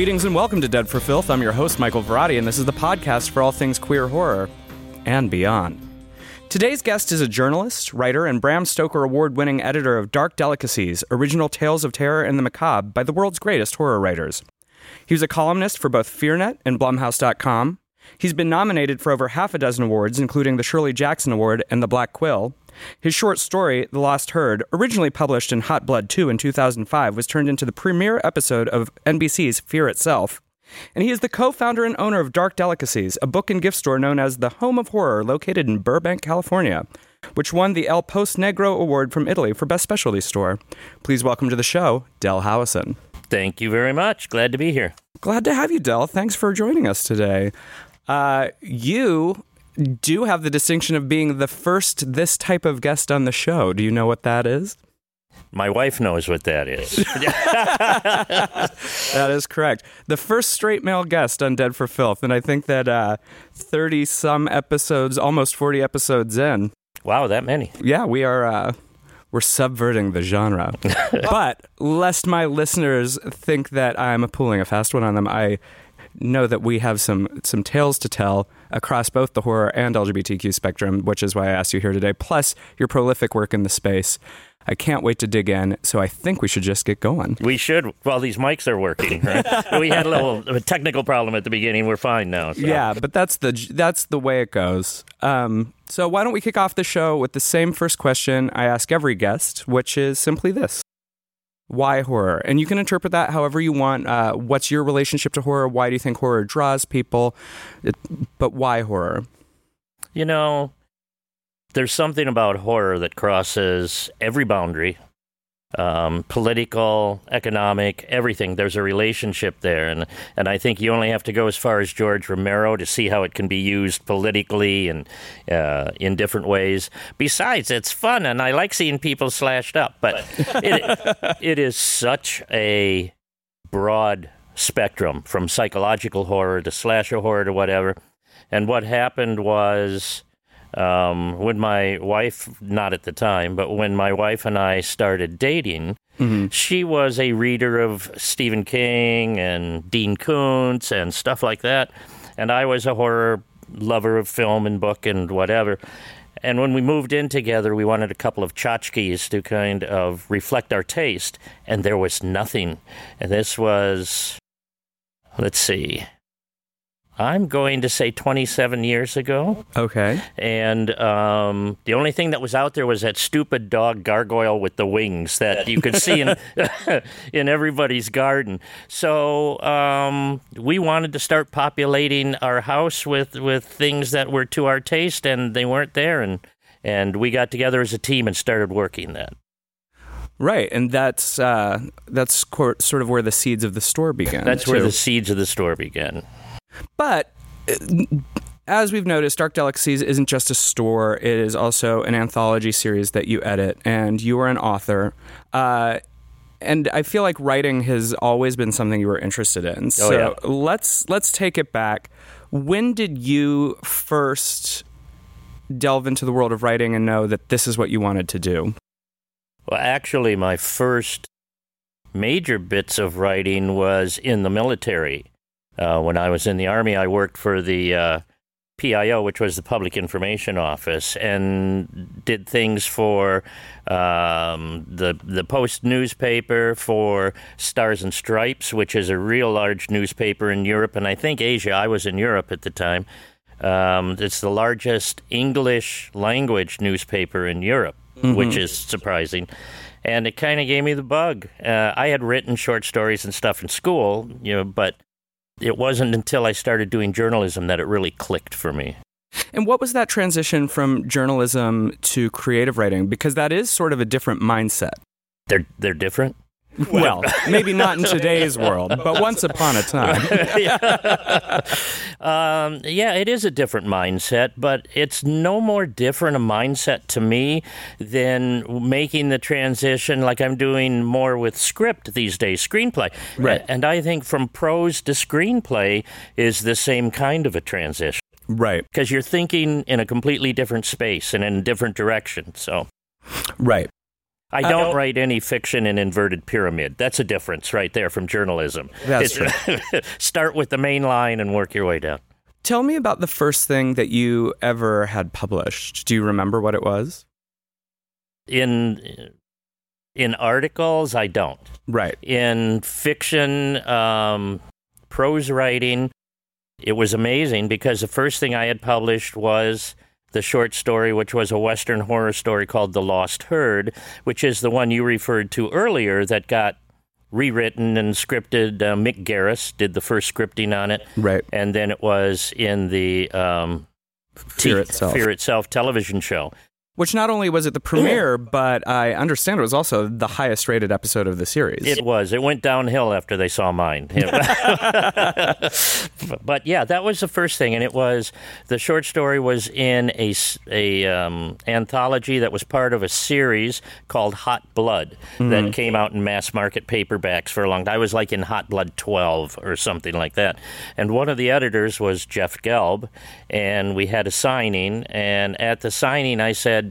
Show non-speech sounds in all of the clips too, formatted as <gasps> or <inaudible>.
Greetings and welcome to Dead for Filth. I'm your host, Michael Varrati, and this is the podcast for all things queer horror and beyond. Today's guest is a journalist, writer, and Bram Stoker award winning editor of Dark Delicacies Original Tales of Terror and the Macabre by the world's greatest horror writers. He was a columnist for both FearNet and Blumhouse.com. He's been nominated for over half a dozen awards, including the Shirley Jackson Award and the Black Quill. His short story, The Lost Herd, originally published in Hot Blood 2 in 2005, was turned into the premiere episode of NBC's Fear Itself. And he is the co founder and owner of Dark Delicacies, a book and gift store known as the Home of Horror located in Burbank, California, which won the El Post Negro Award from Italy for Best Specialty Store. Please welcome to the show, Del Howison. Thank you very much. Glad to be here. Glad to have you, Del. Thanks for joining us today. Uh, you do have the distinction of being the first this type of guest on the show. Do you know what that is? My wife knows what that is. <laughs> that is correct. The first straight male guest on Dead for Filth. And I think that 30 uh, some episodes, almost 40 episodes in. Wow, that many. Yeah, we are. Uh, we're subverting the genre. <laughs> but lest my listeners think that I'm pulling a fast one on them, I know that we have some some tales to tell across both the horror and LGBTQ spectrum, which is why I asked you here today. Plus your prolific work in the space. I can't wait to dig in, so I think we should just get going. We should. While these mics are working, right? <laughs> we had a little a technical problem at the beginning. We're fine now. So. Yeah, but that's the that's the way it goes. Um, so why don't we kick off the show with the same first question I ask every guest, which is simply this: Why horror? And you can interpret that however you want. Uh, what's your relationship to horror? Why do you think horror draws people? It, but why horror? You know, there's something about horror that crosses every boundary um, political, economic, everything. There's a relationship there, and and I think you only have to go as far as George Romero to see how it can be used politically and uh, in different ways. Besides, it's fun, and I like seeing people slashed up. But it <laughs> it is such a broad spectrum from psychological horror to slasher horror to whatever. And what happened was um, when my wife, not at the time, but when my wife and I started dating, mm-hmm. she was a reader of Stephen King and Dean Koontz and stuff like that. And I was a horror lover of film and book and whatever. And when we moved in together, we wanted a couple of tchotchkes to kind of reflect our taste, and there was nothing. And this was, let's see, I'm going to say 27 years ago. Okay. And um, the only thing that was out there was that stupid dog gargoyle with the wings that you could see in <laughs> <laughs> in everybody's garden. So um, we wanted to start populating our house with with things that were to our taste, and they weren't there. And and we got together as a team and started working that. Right, and that's uh, that's sort of where the seeds of the store began. That's too. where the seeds of the store began. But uh, as we've noticed, Dark Delicacies isn't just a store, it is also an anthology series that you edit, and you are an author. Uh, and I feel like writing has always been something you were interested in. Oh, so yeah. let's let's take it back. When did you first delve into the world of writing and know that this is what you wanted to do? Well, actually, my first major bits of writing was in the military. Uh, when I was in the Army, I worked for the uh, PIO, which was the Public Information Office, and did things for um, the the Post newspaper, for Stars and Stripes, which is a real large newspaper in Europe and I think Asia. I was in Europe at the time. Um, it's the largest English language newspaper in Europe, mm-hmm. which is surprising. And it kind of gave me the bug. Uh, I had written short stories and stuff in school, you know, but it wasn't until I started doing journalism that it really clicked for me. And what was that transition from journalism to creative writing? Because that is sort of a different mindset. They're they're different. Well, <laughs> maybe not in today's world, but <laughs> once upon a time. <laughs> yeah. Um, yeah, it is a different mindset, but it's no more different a mindset to me than making the transition like I'm doing more with script these days, screenplay. Right. And I think from prose to screenplay is the same kind of a transition. Right. Because you're thinking in a completely different space and in a different direction. So. Right. I don't write any fiction in inverted pyramid. That's a difference right there from journalism. That's <laughs> Start with the main line and work your way down. Tell me about the first thing that you ever had published. Do you remember what it was? In in articles, I don't. Right. In fiction, um, prose writing, it was amazing because the first thing I had published was the short story, which was a Western horror story called The Lost Herd, which is the one you referred to earlier that got rewritten and scripted. Uh, Mick Garris did the first scripting on it. Right. And then it was in the um, Fear T- Itself. Fear Itself television show. Which not only was it the premiere, <clears throat> but I understand it was also the highest rated episode of the series. It was. It went downhill after they saw mine. <laughs> but yeah, that was the first thing, and it was the short story was in a a um, anthology that was part of a series called Hot Blood that came out in mass market paperbacks for a long time. I was like in Hot Blood twelve or something like that, and one of the editors was Jeff Gelb, and we had a signing, and at the signing I said.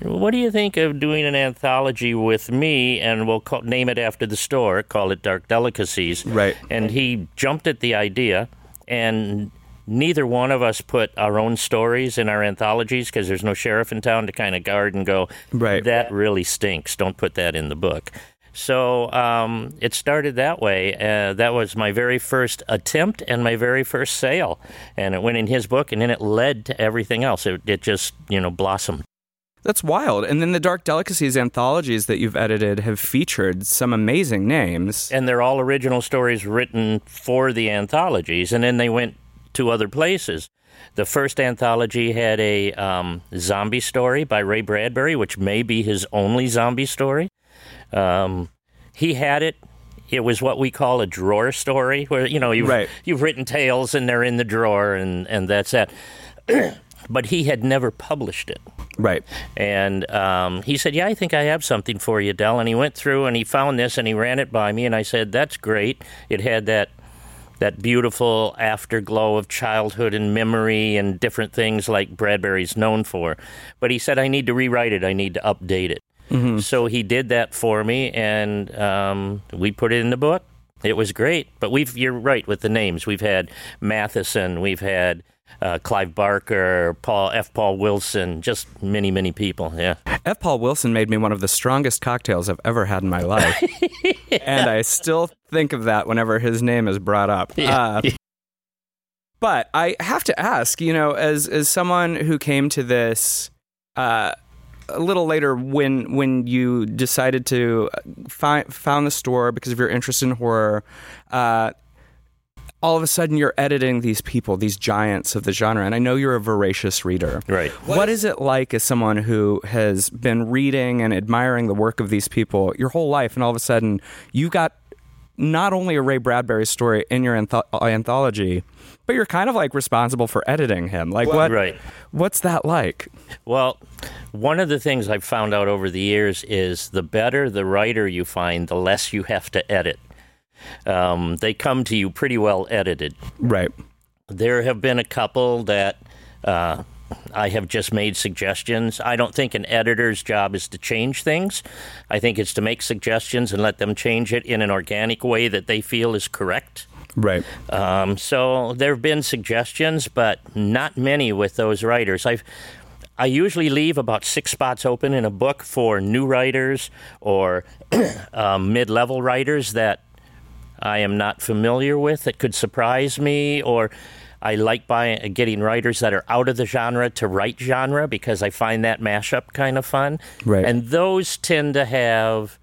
What do you think of doing an anthology with me, and we'll call, name it after the store, call it Dark Delicacies? Right. And he jumped at the idea, and neither one of us put our own stories in our anthologies because there's no sheriff in town to kind of guard and go, Right. that really stinks. Don't put that in the book. So um, it started that way. Uh, that was my very first attempt and my very first sale, and it went in his book, and then it led to everything else. It, it just you know blossomed. That's wild. And then the Dark Delicacies anthologies that you've edited have featured some amazing names. and they're all original stories written for the anthologies, and then they went to other places. The first anthology had a um, zombie story by Ray Bradbury, which may be his only zombie story. Um, he had it. It was what we call a drawer story, where you know you've Right. you've written tales and they're in the drawer, and and that's that. <clears throat> but he had never published it. Right. And um, he said, Yeah, I think I have something for you, Del. And he went through and he found this and he ran it by me. And I said, That's great. It had that. That beautiful afterglow of childhood and memory and different things like Bradbury's known for. But he said, I need to rewrite it. I need to update it. So he did that for me, and um, we put it in the book. It was great. But we've, you're right with the names. We've had Matheson, we've had uh, Clive Barker, Paul F. Paul Wilson, just many, many people. Yeah. F. Paul Wilson made me one of the strongest cocktails I've ever had in my life. <laughs> and I still think of that whenever his name is brought up. Uh, but I have to ask, you know, as as someone who came to this uh, a little later when when you decided to find found the store because of your interest in horror, uh, all of a sudden you're editing these people, these giants of the genre, and I know you're a voracious reader. Right. what is it like as someone who has been reading and admiring the work of these people your whole life, and all of a sudden you got not only a Ray Bradbury story in your anth- anthology, but you're kind of like responsible for editing him. Like what? Right. What's that like? Well, one of the things I've found out over the years is the better the writer you find, the less you have to edit. Um, they come to you pretty well edited. Right. There have been a couple that uh, I have just made suggestions. I don't think an editor's job is to change things. I think it's to make suggestions and let them change it in an organic way that they feel is correct. Right. Um, so there have been suggestions, but not many with those writers. I've I usually leave about six spots open in a book for new writers or <clears throat> um, mid-level writers that I am not familiar with that could surprise me, or I like buying, getting writers that are out of the genre to write genre because I find that mashup kind of fun. Right. And those tend to have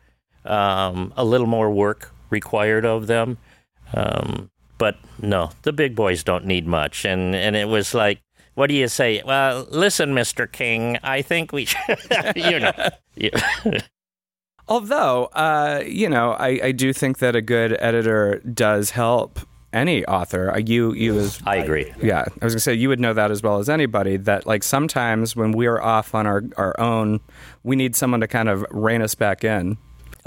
um, a little more work required of them. Um, but no, the big boys don't need much. And, and it was like, what do you say? Well, listen, Mr. King, I think we should, <laughs> you know. <laughs> Although, uh, you know, I, I do think that a good editor does help any author. Uh, You, you as I agree. yeah, I was gonna say you would know that as well as anybody. That like sometimes when we're off on our our own, we need someone to kind of rein us back in.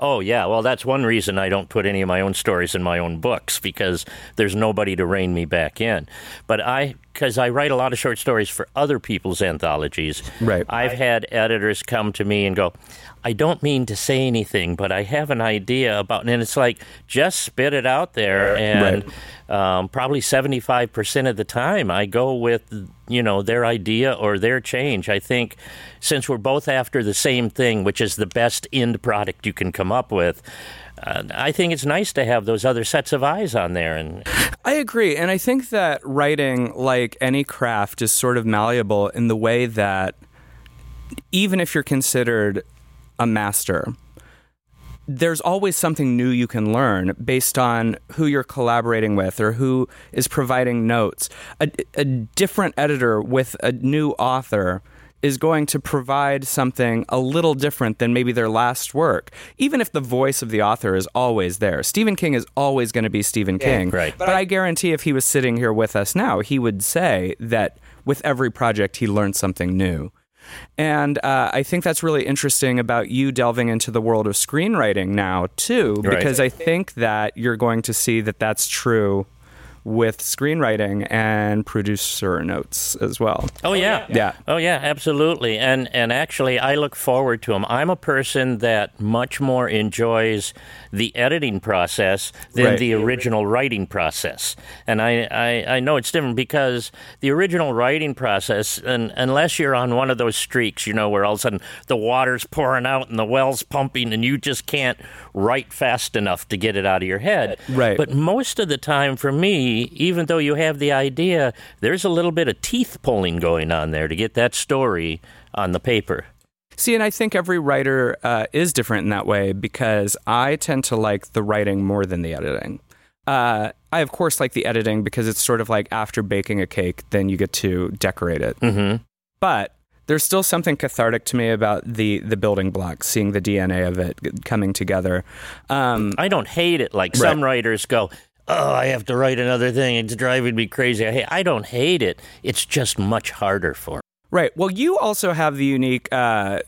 Oh, yeah. Well, that's one reason I don't put any of my own stories in my own books because there's nobody to rein me back in. But I because I write a lot of short stories for other people's anthologies. Right. I've had editors come to me and go, I don't mean to say anything, but I have an idea about, and it's like, just spit it out there. And um, probably 75% of the time, I go with, you know, their idea or their change. I think since we're both after the same thing, which is the best end product you can come up with, uh, I think it's nice to have those other sets of eyes on there. And I agree. And I think that writing, like any craft, is sort of malleable in the way that even if you're considered a master, there's always something new you can learn based on who you're collaborating with or who is providing notes. A, a different editor with a new author is going to provide something a little different than maybe their last work, even if the voice of the author is always there. Stephen King is always going to be Stephen King. right. But I guarantee if he was sitting here with us now, he would say that with every project, he learned something new. And uh, I think that's really interesting about you delving into the world of screenwriting now, too, Right. because I think that you're going to see that that's true with screenwriting and producer notes as well. Oh, oh yeah. Yeah. Oh yeah, absolutely. And and actually I look forward to them. I'm a person that much more enjoys the editing process than Right. the original writing process. And I, I, I know it's different because the original writing process and unless you're on one of those streaks, you know, where all of a sudden the water's pouring out and the well's pumping and you just can't write fast enough to get it out of your head. Right. But most of the time for me, even though you have the idea, there's a little bit of teeth pulling going on there to get that story on the paper. See, and I think every writer uh, is different in that way because I tend to like the writing more than the editing. Uh, I, of course, like the editing because it's sort of like after baking a cake, then you get to decorate it. Mm-hmm. But there's still something cathartic to me about the the building blocks, seeing the DNA of it coming together. Um, I don't hate it like some writers go, Oh, I have to write another thing. It's driving me crazy. I, I don't hate it. It's just much harder for me. Right. Well, you also have the unique uh,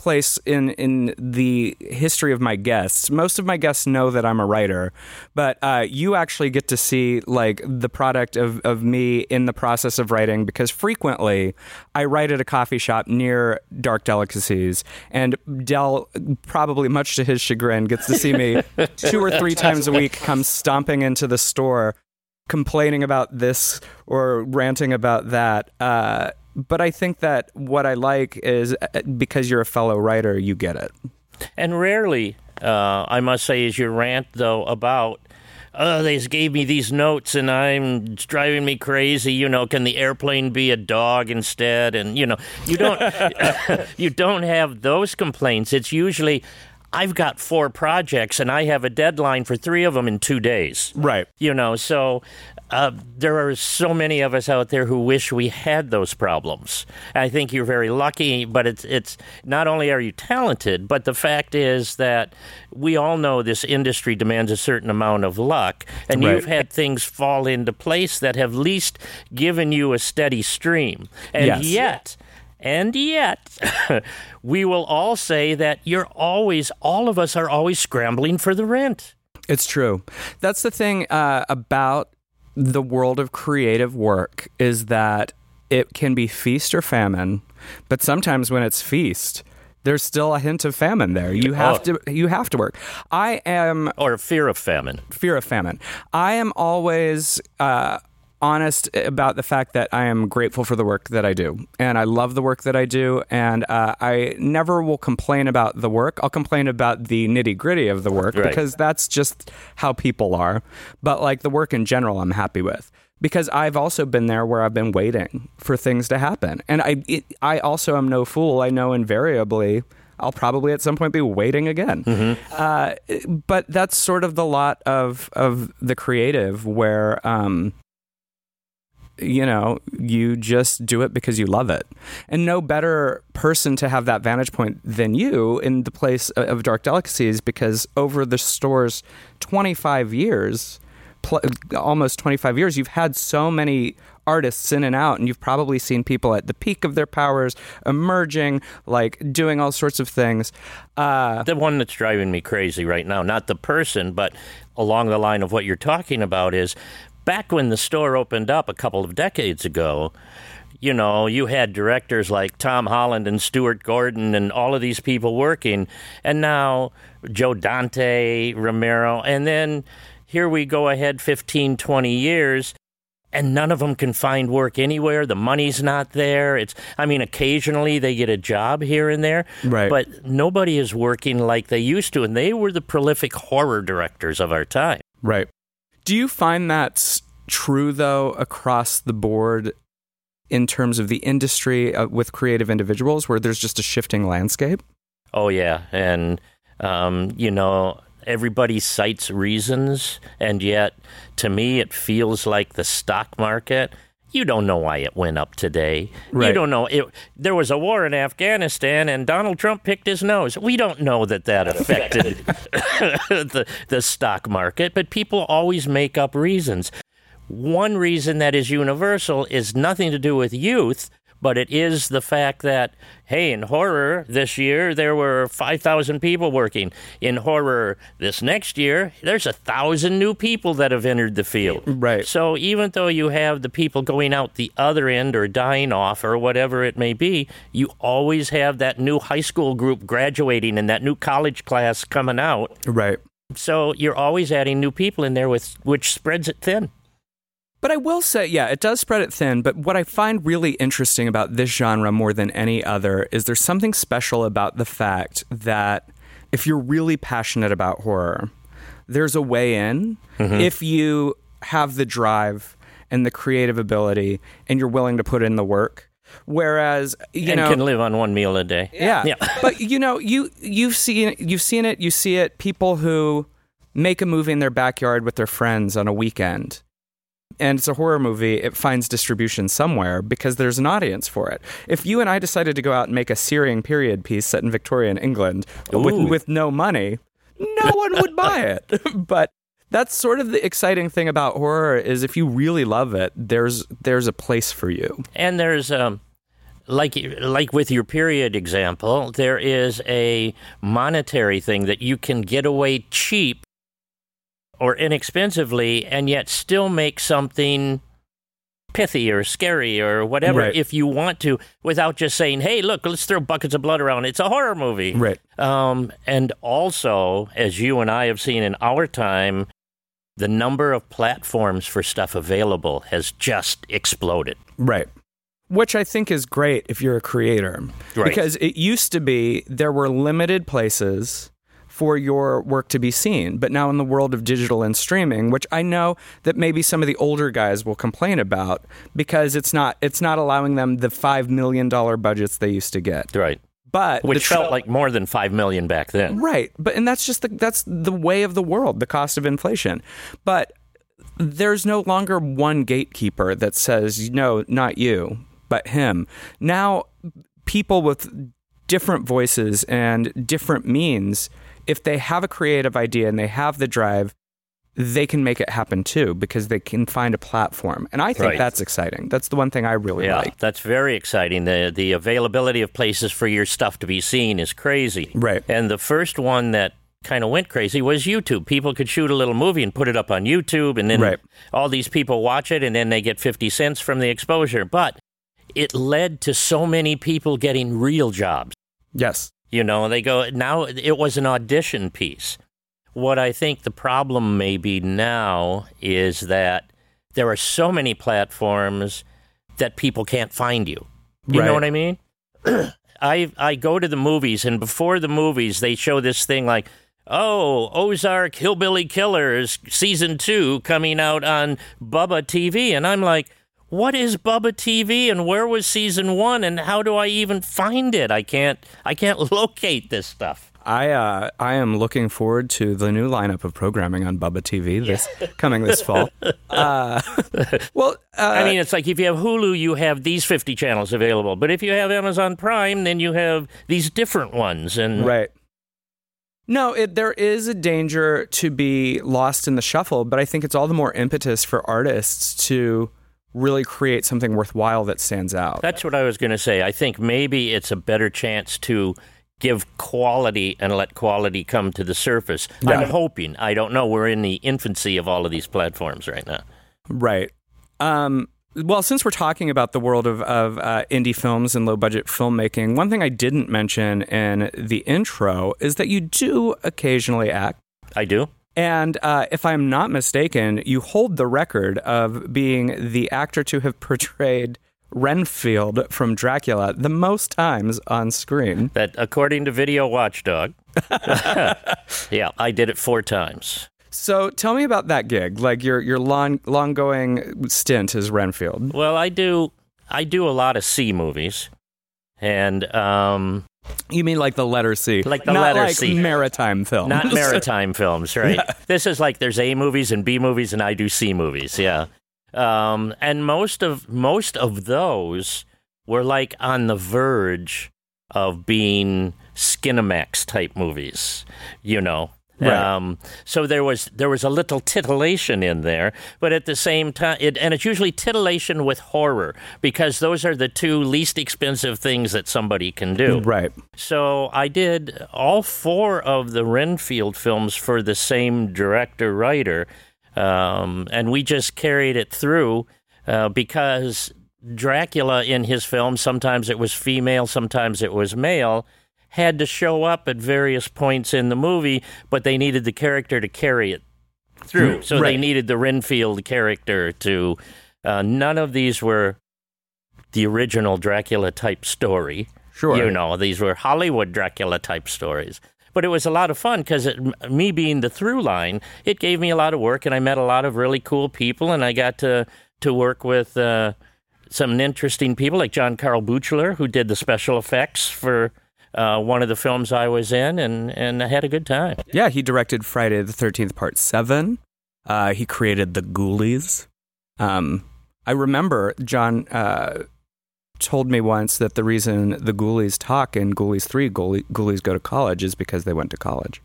place in in the history of my guests. Most of my guests know that I'm a writer, but uh, you actually get to see like the product of of me in the process of writing because frequently I write at a coffee shop near Dark Delicacies, and Del, probably much to his chagrin, gets to see me <laughs> two or three times a week come stomping into the store complaining about this or ranting about that. Uh, but I think that what I like is uh, because you're a fellow writer, you get it. And rarely, uh, I must say, is your rant, though, about. Oh, they gave me these notes and I'm it's driving me crazy. You know, can the airplane be a dog instead? And you know, you don't <laughs> you don't have those complaints. It's usually I've got four projects and I have a deadline for three of them in two days. Right. You know, so uh, there are so many of us out there who wish we had those problems. I think you're very lucky, but it's it's not only are you talented, but the fact is that we all know this industry demands a certain amount of luck, and Right. you've had things fall into place that have at least given you a steady stream, and Yes. yet. And yet, <laughs> we will all say that you're always, all of us are always scrambling for the rent. It's true. That's the thing uh, about the world of creative work is that it can be feast or famine, but sometimes when it's feast, there's still a hint of famine there. You have Oh. to you have to work. I am Or fear of famine. fear of famine. I am always uh, honest about the fact that I am grateful for the work that I do, and I love the work that I do, and uh, I never will complain about the work. I'll complain about the nitty gritty of the work Right. because that's just how people are. But like the work in general, I'm happy with. Because I've also been there where I've been waiting for things to happen, and I it, I also am no fool. I know invariably I'll probably at some point be waiting again. Uh, but that's sort of the lot of of the creative, where um, you know you just do it because you love it, and no better person to have that vantage point than you in the place of- Dark Delicacies, because over the store's twenty five years. Pl- almost 25 years you've had so many artists in and out and you've probably seen people at the peak of their powers emerging like doing all sorts of things uh, the one that's driving me crazy right now, not the person, but along the line of what you're talking about is back when the store opened up a couple of decades ago, you know, you had directors like Tom Holland and Stuart Gordon and all of these people working, and now Joe Dante, Romero, and then here we go ahead 15, 20 years. And none of them can find work anywhere. The money's not there. It's, I mean, occasionally they get a job here and there, Right. but nobody is working like they used to. And they were the prolific horror directors of our time. Right. Do you find that's true though across the board in terms of the industry uh, with creative individuals where there's just a shifting landscape? Oh yeah, and um, you know everybody cites reasons, and yet to me it feels like the stock market. You don't know why it went up today. You don't know. It, there was a war in Afghanistan, and Donald Trump picked his nose. We don't know that that affected <laughs> the the stock market, but people always make up reasons. One reason that is universal is nothing to do with youth, but it is the fact that, hey, in horror this year, there were 5,000 people working. In horror this next year, there's a thousand new people that have entered the field. Right. So even though you have the people going out the other end or dying off or whatever it may be, you always have that new high school group graduating and that new college class coming out. Right. So you're always adding new people in there, with which spreads it thin. But I will say, yeah, it does spread it thin. But what I find really interesting about this genre more than any other is there's something special about the fact that if you're really passionate about horror, there's a way in mm-hmm. if you have the drive and the creative ability and you're willing to put in the work. Whereas, you and know, can live on one meal a day. yeah. Yeah. <laughs> but you know, you you've seen you've seen it, you see it, people who make a movie in their backyard with their friends on a weekend. And it's a horror movie, it finds distribution somewhere because there's an audience for it. If you and I decided to go out and make a Syrian period piece set in Victorian England with, with no money, no one would buy <laughs> it. <laughs> but that's sort of the exciting thing about horror is if you really love it, there's there's a place for you. And there's um, like like with your period example, there is a monetary thing that you can get away cheap or inexpensively, and yet still make something pithy or scary or whatever Right. if you want to, without just saying, "Hey, look, let's throw buckets of blood around." It's a horror movie, Right. Um, and also, as you and I have seen in our time, the number of platforms for stuff available has just exploded. Right. Which I think is great if you're a creator. Right. Because it used to be there were limited places for your work to be seen. But now in the world of digital and streaming, which I know that maybe some of the older guys will complain about because it's not it's not allowing them the 5 million dollar budgets they used to get. Right. But Which tr- felt like more than five million back then. Right. But and that's just the that's the way of the world, the cost of inflation. But there's no longer one gatekeeper that says, no, not you, but him. Now people with different voices and different means, if they have a creative idea and they have the drive, they can make it happen too because they can find a platform. And I think Right. that's exciting. That's the one thing I really Yeah, like. that's very exciting. The the availability of places for your stuff to be seen is crazy. Right. And the first one that kind of went crazy was YouTube. People could shoot a little movie and put it up on YouTube and then Right. all these people watch it and then they get 50 cents from the exposure. But it led to so many people getting real jobs. Yes. You know, they go, now it was an audition piece. What I think the problem may be now is that there are so many platforms that people can't find you. You Right. know what I mean? <clears throat> I I go to the movies and before the movies they show this thing like Oh, Ozark Hillbilly Killers season 2 coming out on Bubba TV and I'm like what is Bubba TV and where was season 1 and how do I even find it? I can't I can't <laughs> locate this stuff. I uh, I am looking forward to the new lineup of programming on Bubba TV this <laughs> coming this fall. <laughs> Uh, well, uh, I mean, it's like if you have Hulu, you have these 50 channels available. But if you have Amazon Prime, then you have these different ones. And right. No, it, there is a danger to be lost in the shuffle, but I think it's all the more impetus for artists to really create something worthwhile that stands out. that's what I was going to say. I think maybe it's a better chance to give quality and let quality come to the surface. Yeah. I'm hoping. I don't know. We're in the infancy of all of these platforms right now. Right. Um, well, since we're talking about the world of, of uh, indie films and low budget filmmaking, one thing I didn't mention in the intro is that you do occasionally act. I do. And uh, if I'm not mistaken, you hold the record of being the actor to have portrayed Renfield from Dracula the most times on screen. That, according to Video Watchdog, <laughs> yeah, I did it four times. So tell me about that gig, like your your long long going stint as Renfield. Well, I do I do a lot of C movies, and um, You mean like the letter C, Like the not letter like C. maritime films, not <laughs> maritime films, right? This is like there's A movies and B movies, and I do C movies. Yeah, um, and most of most of those were like on the verge of being Skinemax type movies, you know. Right. Um, so there was there was a little titillation in there, but at the same time, it, and it's usually titillation with horror because those are the two least expensive things that somebody can do. right? So I did all four of the Renfield films for the same director writer, um, and we just carried it through uh, because Dracula in his films sometimes it was female, sometimes it was male. Had to show up at various points in the movie, but they needed the character to carry it through. So they needed the Renfield character to. Uh, none of these were the original Dracula type story. Sure. You know, these were Hollywood Dracula type stories. But it was a lot of fun because me being the through line, it gave me a lot of work, and I met a lot of really cool people, and I got to to work with uh, some interesting people like John Carl Buechler, who did the special effects for uh, one of the films I was in, and and I had a good time. Yeah, he directed Friday the Thirteenth Part Seven. Uh, he created the Ghoulies. Um, I remember John uh, told me once that the reason the Ghoulies talk in Ghoulies Three, Ghoulie, Ghoulies go to college, is because they went to college.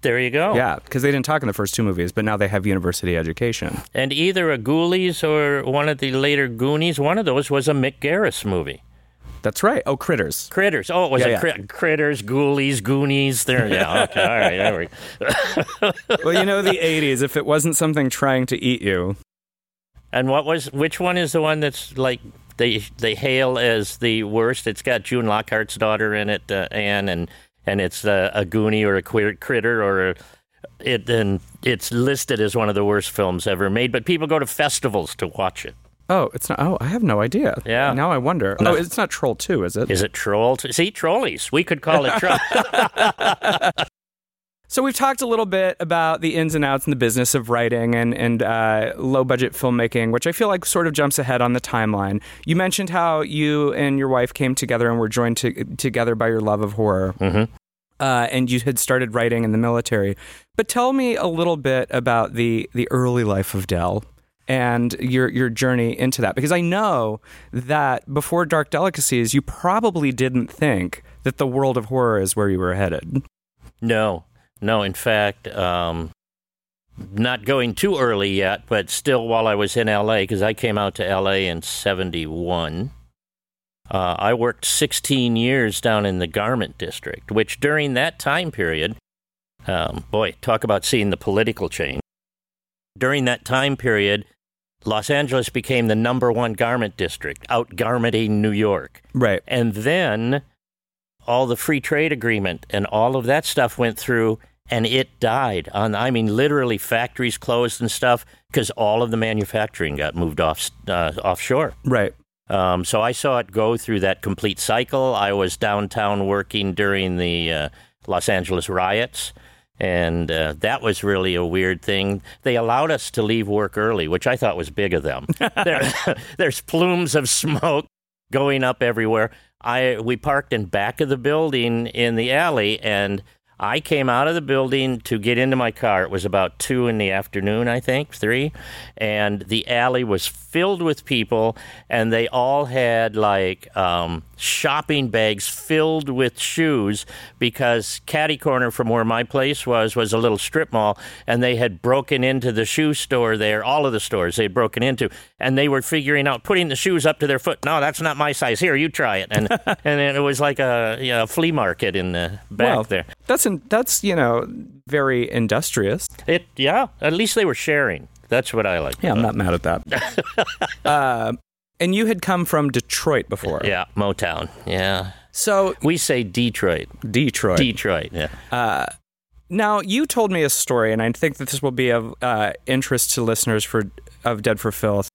There you go. Yeah, because they didn't talk in the first two movies, but now they have university education. And either a Ghoulies or one of the later Goonies, one of those was a Mick Garris movie. That's right. Oh, Critters. Critters. Oh, it was Yeah, a yeah. cri- Critters, Ghoulies, Goonies. There. Yeah. <laughs> Okay. All right. There we well, you know the <laughs> '80s. If it wasn't something trying to eat you, And what was which one is the one that's like they they hail as the worst? It's got June Lockhart's daughter in it, uh, Anne, and and it's uh, a goonie or a queer critter or a, it and it's listed as one of the worst films ever made. But people go to festivals to watch it. Oh, it's not. Oh, I have no idea. Yeah. Now I wonder. No. Oh, it's not Troll Two, is it? Is it troll? 2? See, trolleys. We could call it troll. <laughs> <laughs> So we've talked a little bit about the ins and outs in the business of writing and and uh, low budget filmmaking, which I feel like sort of jumps ahead on the timeline. You mentioned how you and your wife came together and were joined to, together by your love of horror, Mhm. uh, and you had started writing in the military. But tell me a little bit about the the early life of Del and your your journey into that, because I know that before Dark Delicacies, you probably didn't think that the world of horror is where you were headed. No, no. In fact, um, not going too early yet, but still, while I was in LA, because I came out to LA in '71, uh, I worked 16 years down in the garment district, which during that time period, um, boy, talk about seeing the political change. During that time period, Los Angeles became the number one garment district, out garmenting New York. Right. And then all the free trade agreement and all of that stuff went through and it died on I mean literally factories closed and stuff because all of the manufacturing got moved off uh, offshore. Right. Um, so I saw it go through that complete cycle. I was downtown working during the uh, Los Angeles riots, and uh, that was really a weird thing. They allowed us to leave work early, which I thought was big of them. <laughs> there, <laughs> there's plumes of smoke going up everywhere. I we parked in back of the building in the alley, and I came out of the building to get into my car. It was about two in the afternoon, I think, three, and the alley was filled with people, and they all had like um, shopping bags filled with shoes because Caddy Corner from where my place was was a little strip mall, and they had broken into the shoe store there. All of the stores they had broken into, and they were figuring out putting the shoes up to their foot. No, that's not my size. Here, you try it, and <laughs> and it was like a, you know, flea market in the back Well, there. That's in, that's you know very industrious. It yeah. At least they were sharing. That's what I like. Yeah, I'm not mad at that. <laughs> uh, and you had come from Detroit before. Yeah, Motown. Yeah. So We say Detroit. Detroit. Detroit. Yeah. Uh, now you told me a story, and I think that this will be of uh, interest to listeners for of Dead for Filth.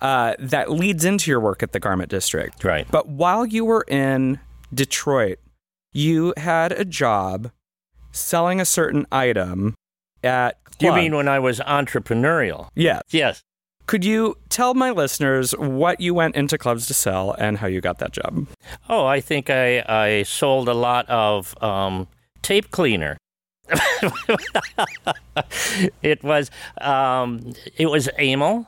Uh, that leads into your work at the Garment District. Right. But while you were in Detroit, you had a job selling a certain item at. You mean when I was entrepreneurial? Yeah. Yes. Could you tell my listeners what you went into clubs to sell and how you got that job? Oh, I think I, I sold a lot of um, tape cleaner. <laughs> it was um, it was amyl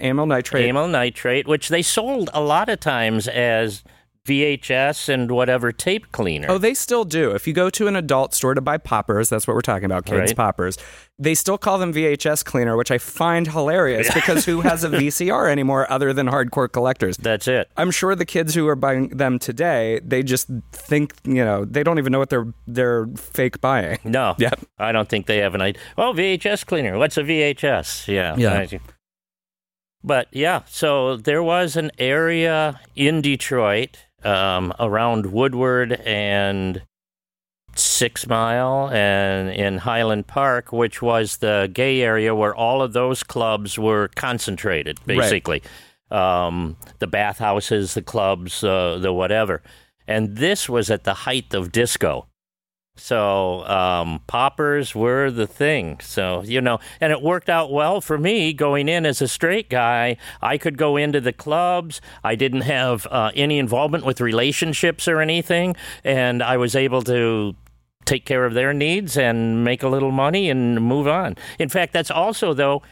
Amyl nitrate. amyl nitrate, which they sold a lot of times as VHS and whatever tape cleaner. Oh, they still do. If you go to an adult store to buy poppers, that's what we're talking about, kids' Right. poppers. They still call them VHS cleaner, which I find hilarious <laughs> because who has a VCR anymore other than hardcore collectors? That's it. I'm sure the kids who are buying them today, they just think, you know, they don't even know what they're they're fake buying. No, <laughs> Yep. I don't think they have an idea. Oh, VHS cleaner. What's a VHS? Yeah. Yeah. I- But yeah, so there was an area in Detroit um, around Woodward and Six Mile and in Highland Park, which was the gay area where all of those clubs were concentrated, Right. basically. Um, the bathhouses, the clubs, uh, the whatever. And this was at the height of disco. So um, poppers were the thing. So you know, and it worked out well for me going in as a straight guy. I could go into the clubs. I didn't have uh, any involvement with relationships or anything, and I was able to take care of their needs and make a little money and move on. In fact, that's also though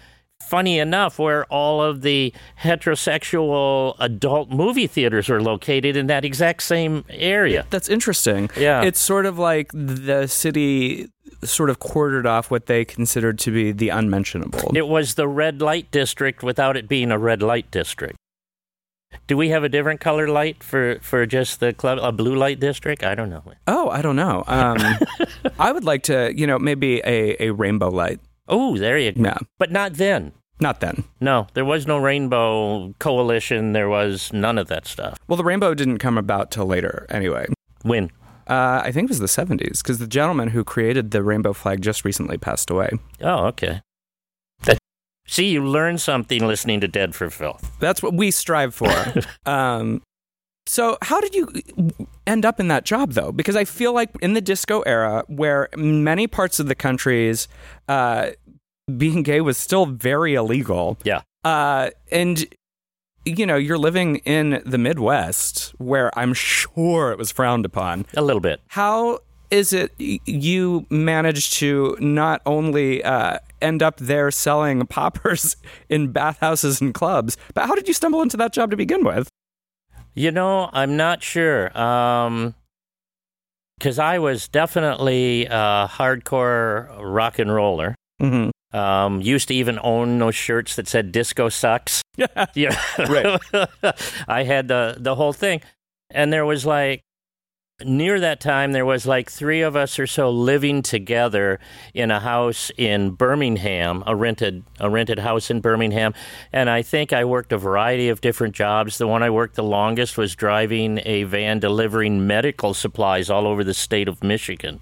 funny enough where all of the heterosexual adult movie theaters are located in that exact same area. That's interesting. Yeah. It's sort of like the city sort of quartered off what they considered to be the unmentionable. It was the red light district without it being a red light district. Do we have a different color light for, for just the club, a blue light district? I don't know. Oh, I don't know. Um, <laughs> I would like to, you know, maybe a, a rainbow light. Oh, there you go. No, But not then. not then. No, there was no rainbow coalition. There was none of that stuff. Well, the rainbow didn't come about till later, anyway. When? Uh, I think it was the 70s, because the gentleman who created the rainbow flag just recently passed away. Oh, okay. That, see, you learn something listening to Dead for Filth. That's what we strive for. <laughs> um, so, how did you end up in that job, though? Because I feel like in the disco era, where many parts of the countries, uh, being gay was still very illegal. Yeah. Uh, and you know, you're living in the Midwest, where I'm sure it was frowned upon. A little bit. How is it you managed to not only uh, end up there selling poppers <laughs> in bathhouses and clubs, but how did you stumble into that job to begin with? You know, I'm not sure. Um, because I was definitely a hardcore rock and roller. Mm-hmm. Um, used to even own those shirts that said "Disco sucks." <laughs> yeah, Right. <laughs> I had the the whole thing, and there was like near that time there was like three of us or so living together in a house in Birmingham, a rented a rented house in Birmingham, and I think I worked a variety of different jobs. The one I worked the longest was driving a van delivering medical supplies all over the state of Michigan,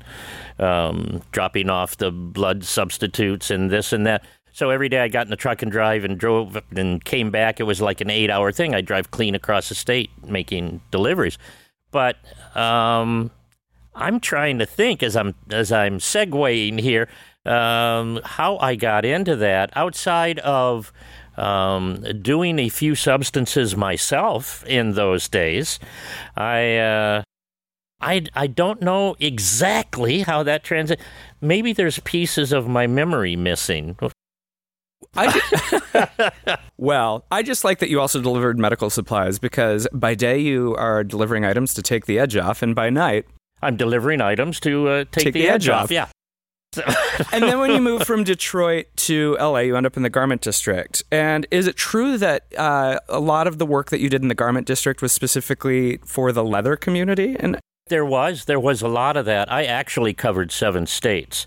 um, dropping off the blood substitutes and this and that. So every day I got in the truck and drive and drove and came back. It was like an eight hour thing. I'd drive clean across the state making deliveries. But um, I'm trying to think as I'm as I'm segueing here um, how I got into that outside of um, doing a few substances myself in those days. I uh, I I don't know exactly how that transit. Maybe there's pieces of my memory missing. I ju- <laughs> well, I just like that you also delivered medical supplies because by day you are delivering items to take the edge off, and by night, I'm delivering items to uh, take, Take the edge off. Yeah. <laughs> and then when you move from Detroit to LA, you end up in the garment district. And is it true that uh, a lot of the work that you did in the garment district was specifically for the leather community? And There was there was a lot of that. I actually covered seven states.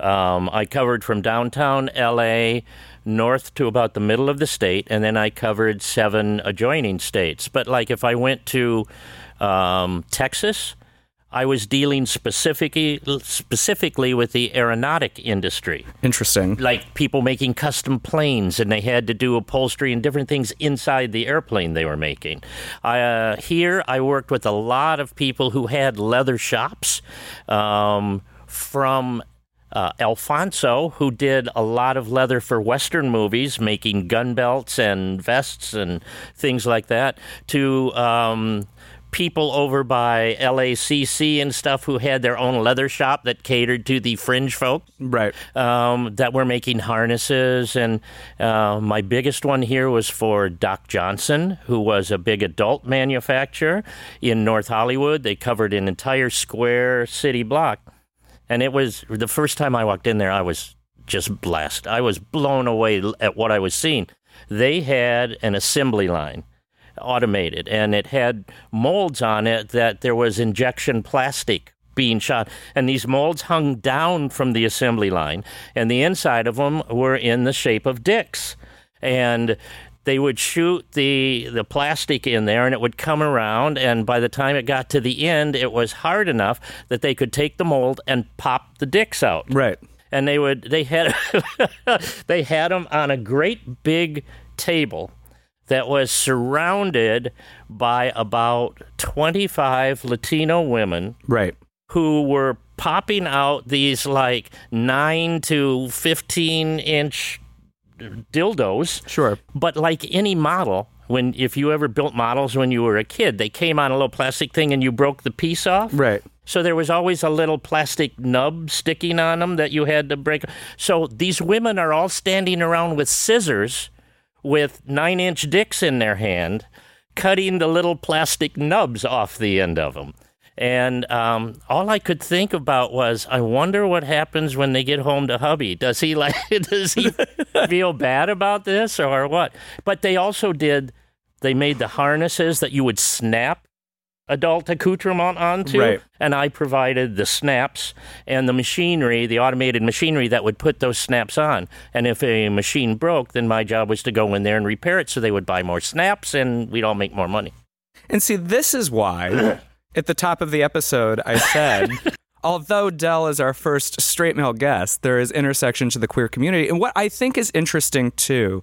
Um, I covered from downtown L.A., north to about the middle of the state, and then I covered seven adjoining states. But like if I went to um, Texas, I was dealing specifically specifically with the aeronautic industry, Interesting. like people making custom planes, and they had to do upholstery and different things inside the airplane they were making. Uh, here, I worked with a lot of people who had leather shops um, from uh, Alfonso, who did a lot of leather for Western movies, making gun belts and vests and things like that, to um, people over by LACC and stuff who had their own leather shop that catered to the fringe folk Right. um, that were making harnesses. And uh, my biggest one here was for Doc Johnson, who was a big adult manufacturer in North Hollywood. They covered an entire square city block. And it was the first time I walked in there, I was just blessed. I was blown away at what I was seeing. They had an assembly line automated and it had molds on it that there was injection plastic being shot and these molds hung down from the assembly line and the inside of them were in the shape of dicks and they would shoot the the plastic in there and it would come around and by the time it got to the end it was hard enough that they could take the mold and pop the dicks out Right. and they would they had <laughs> they had them on a great big table that was surrounded by about 25 Latino women Right. who were popping out these like 9 to 15 inch dildos Sure. but like any model when if you ever built models when you were a kid they came on a little plastic thing and you broke the piece off Right. so there was always a little plastic nub sticking on them that you had to break. So these women are all standing around with scissors with nine inch dicks in their hand, cutting the little plastic nubs off the end of them. And um, all I could think about was, I wonder what happens when they get home to hubby. Does he <laughs> like? Does he <laughs> feel bad about this or what? But they also did. They made the harnesses that you would snap adult accoutrement onto, Right. and I provided the snaps and the machinery, the automated machinery that would put those snaps on. And if a machine broke, then my job was to go in there and repair it, so they would buy more snaps, and we'd all make more money. And see, this is why <clears throat> at the top of the episode I said, <laughs> although Del is our first straight male guest, there is intersection to the queer community. And what I think is interesting too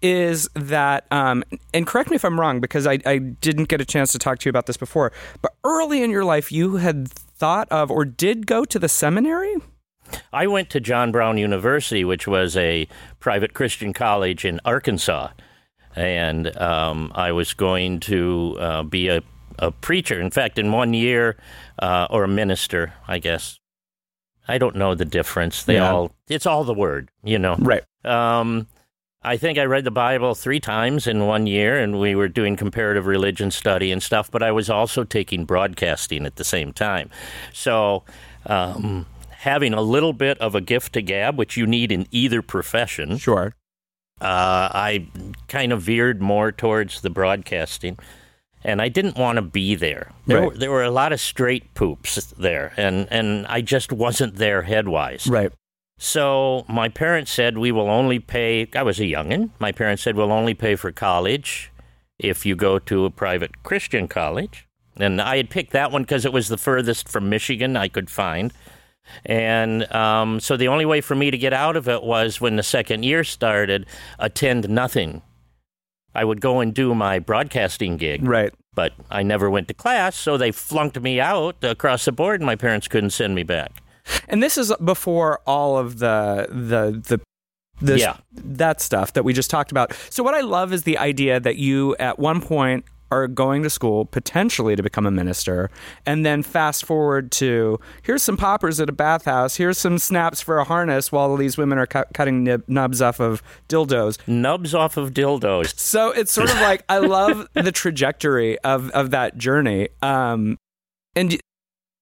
is that, um, and correct me if I'm wrong, because I, I didn't get a chance to talk to you about this before, but early in your life, you had thought of or did go to the seminary? I went to John Brown University, which was a private Christian college in Arkansas, and um, I was going to uh, be a, a preacher. In fact, in one year, uh, or a minister, I guess. I don't know the difference. They Yeah. all, it's all the word, you know. Right. Um, I think I read the Bible three times in one year, and we were doing comparative religion study and stuff. But I was also taking broadcasting at the same time, so um, having a little bit of a gift to gab, which you need in either profession, Sure. uh, I kind of veered more towards the broadcasting. And I didn't want to be there. There, Right. were, there were a lot of straight poops there, and, and I just wasn't there headwise. Right. So my parents said we will only pay. I was a youngin. My parents said we'll only pay for college if you go to a private Christian college. And I had picked that one because it was the furthest from Michigan I could find. And um, so the only way for me to get out of it was when the second year started, attend nothing. I would go and do my broadcasting gig, Right. but I never went to class, so they flunked me out across the board, and my parents couldn't send me back. And this is before all of the the the this, Yeah. that stuff that we just talked about. So what I love is the idea that you at one point are going to school potentially to become a minister and then fast forward to here's some poppers at a bathhouse here's some snaps for a harness while these women are cut cutting nib- nubs off of dildos Nubs off of dildos. so it's sort of like I love the trajectory of of that journey um and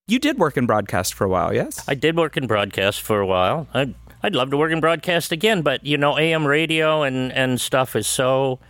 you did work in broadcast for a while yes I did work in broadcast for a while. I'd, I'd love to work in broadcast again, but you know, AM radio and, and stuff is so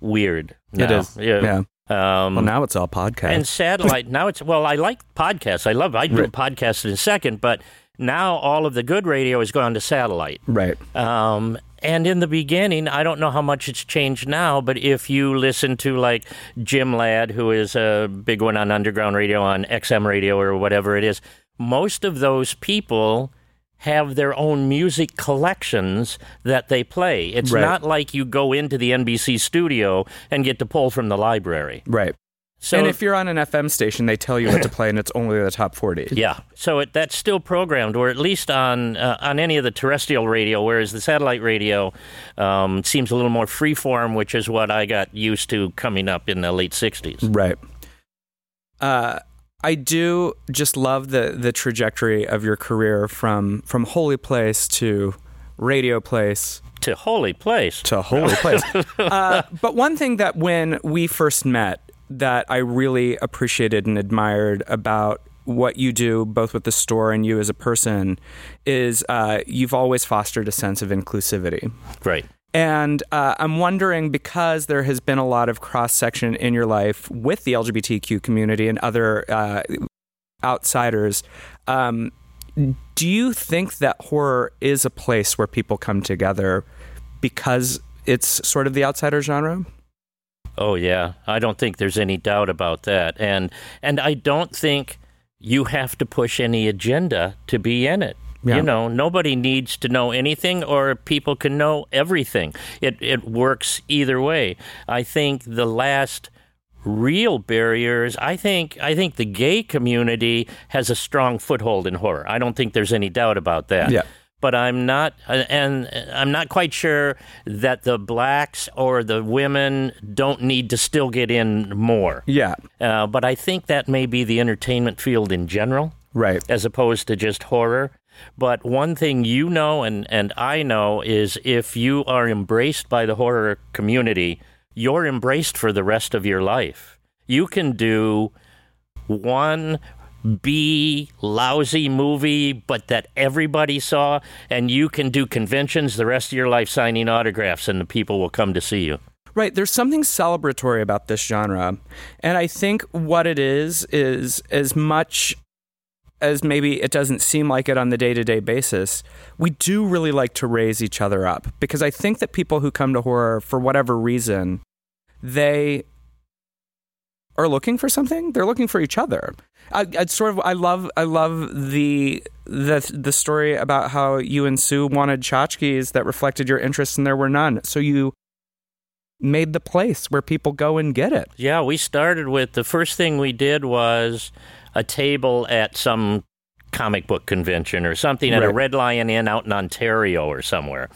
weird. It now. is. Yeah. yeah Um, well now it's all podcast and satellite. now it's well, I like podcasts. I love. I do Right. podcasts in a second, but now all of the good radio has gone to satellite. right Um, and in the beginning, I don't know how much it's changed now, but if you listen to like Jim Ladd, who is a big one on underground radio, on XM radio or whatever it is, most of those people have their own music collections that they play. It's Right. not like you go into the NBC studio and get to pull from the library. Right. So and if you're on an FM station, they tell you what to play, and it's only the top 40. <laughs> Yeah, so it, that's still programmed, or at least on uh, on any of the terrestrial radio. Whereas the satellite radio um, seems a little more freeform, which is what I got used to coming up in the late '60s. Right. Uh, I do just love the the trajectory of your career from from Holy Place to Radio Place To Holy Place. to Holy <laughs> Place. uh, but one thing that when we first met that I really appreciated and admired about what you do, both with the store and you as a person, is uh, you've always fostered a sense of inclusivity. Right. And uh, I'm wondering because there has been a lot of cross section in your life with the LGBTQ community and other uh, outsiders, um, do you think that horror is a place where people come together because it's sort of the outsider genre? Oh yeah, I don't think there's any doubt about that, and and I don't think you have to push any agenda to be in it. Yeah. You know, nobody needs to know anything, or people can know everything. It it works either way. I think the last real barriers i think i think the gay community has a strong foothold in horror i don't think there's any doubt about that Yeah. but I'm not, and I'm not quite sure that the blacks or the women don't need to still get in more. Yeah, Uh, but I think that may be the entertainment field in general, right. as opposed to just horror. But one thing you know and, and I know is if you are embraced by the horror community, you're embraced for the rest of your life. You can do one B lousy movie, but that everybody saw, and you can do conventions the rest of your life signing autographs, and the people will come to see you. Right. There's something celebratory about this genre. And I think what it is, is as much as maybe it doesn't seem like it on the day to day basis, we do really like to raise each other up. Because I think that people who come to horror, for whatever reason, they are looking for something. They're looking for each other. I, I sort of I love I love the the the story about how you and Sue wanted tchotchkes that reflected your interests and there were none. So you made the place where people go and get it. Yeah, we started with the first thing we did was a table at some comic book convention or something at a Red Lion Inn out in Ontario or somewhere.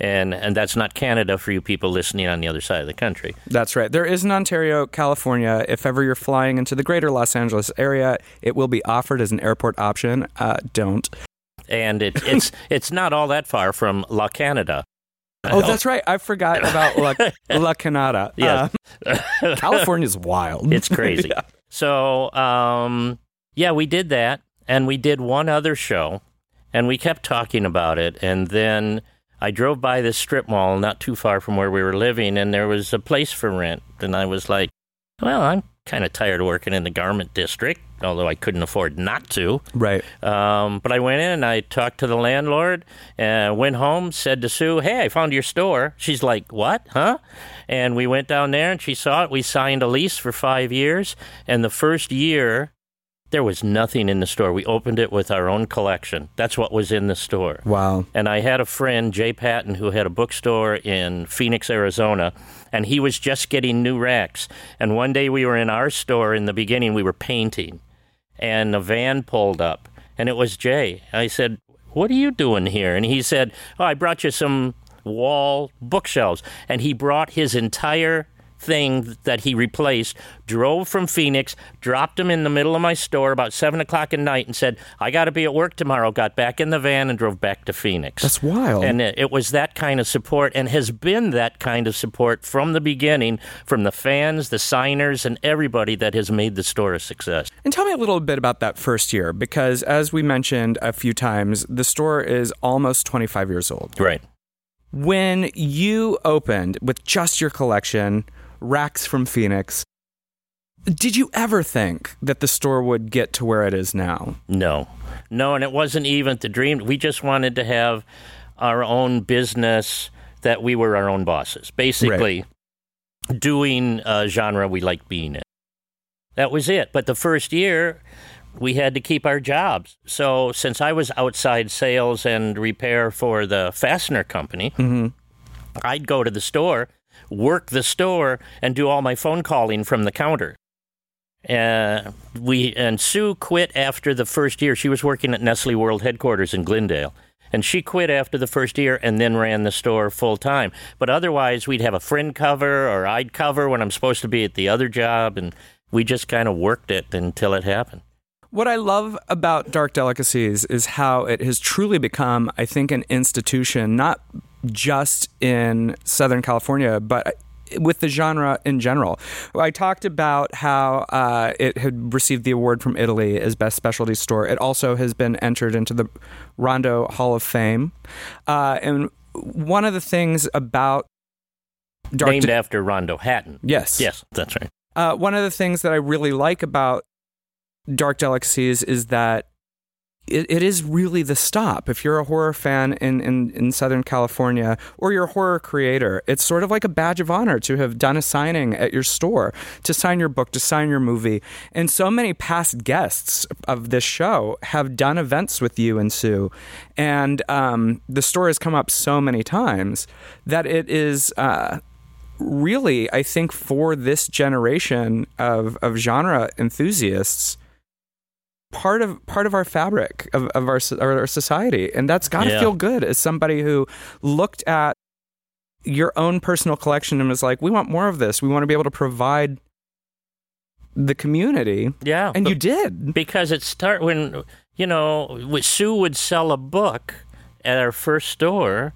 And and that's not Canada for you people listening on the other side of the country. That's right. There is an Ontario, California. If ever you're flying into the greater Los Angeles area, it will be offered as an airport option. Uh, don't. And it, <laughs> it's it's not all that far from La Canada. Oh, that's right. I forgot about La, <laughs> La Canada. Yeah. Uh, <laughs> California's wild. It's crazy. So, um, yeah, we did that, and we did one other show, and we kept talking about it, and then I drove by this strip mall not too far from where we were living, and there was a place for rent, and I was like, well, I'm kind of tired of working in the garment district, although I couldn't afford not to. right. Um, but I went in and I talked to the landlord, and went home, said to Sue, Hey, I found your store. She's like, What? Huh? And we went down there and she saw it. We signed a lease for five years. And the first year, there was nothing in the store. We opened it with our own collection. That's what was in the store. Wow. And I had a friend, Jay Patton, who had a bookstore in Phoenix, Arizona, and he was just getting new racks. And one day we were in our store in the beginning, we were painting, and a van pulled up, and it was Jay. I said, What are you doing here? And he said, Oh, I brought you some wall bookshelves. And he brought his entire thing that he replaced, drove from Phoenix, dropped him in the middle of my store about seven o'clock at night, and said, I got to be at work tomorrow. Got back in the van and drove back to Phoenix. That's wild. And it, it was that kind of support and has been that kind of support from the beginning from the fans, the signers, and everybody that has made the store a success. And tell me a little bit about that first year, because as we mentioned a few times, the store is almost 25 years old. Right. When you opened with just your collection, racks from Phoenix, did you ever think that the store would get to where it is now? No. No, and it wasn't even the dream. We just wanted to have our own business that we were our own bosses. Basically, doing a genre we liked being in. That was it. But the first year, we had to keep our jobs. So since I was outside sales and repair for the fastener company, mm-hmm. I'd go to the store, work the store, and do all my phone calling from the counter. Uh, we and Sue quit after the first year. She was working at Nestle World headquarters in Glendale, and she quit after the first year and then ran the store full time. But otherwise, we'd have a friend cover or I'd cover when I'm supposed to be at the other job, and we just kind of worked it until it happened. What I love about Dark Delicacies is how it has truly become, I think, an institution, not just in Southern California, but with the genre in general. I talked about how uh, it had received the award from Italy as Best Specialty Store. It also has been entered into the Rondo Hall of Fame. Uh, and one of the things about Dark Named De- after Rondo Hatton. Yes. Yes, that's right. Uh, one of the things that I really like about Dark Delicacies is that it, it is really the stop. If you're a horror fan in, in, in Southern California or you're a horror creator, it's sort of like a badge of honor to have done a signing at your store, to sign your book, to sign your movie. And so many past guests of this show have done events with you and Sue. And um, the store has come up so many times that it is. Uh, really, I think for this generation of, of genre enthusiasts, part of part of our fabric of, of our our society, and that's got to Yeah. feel good as somebody who looked at your own personal collection and was like, "We want more of this. We want to be able to provide the community," Yeah. and you did. because it start when you know Sue would sell a book at our first store,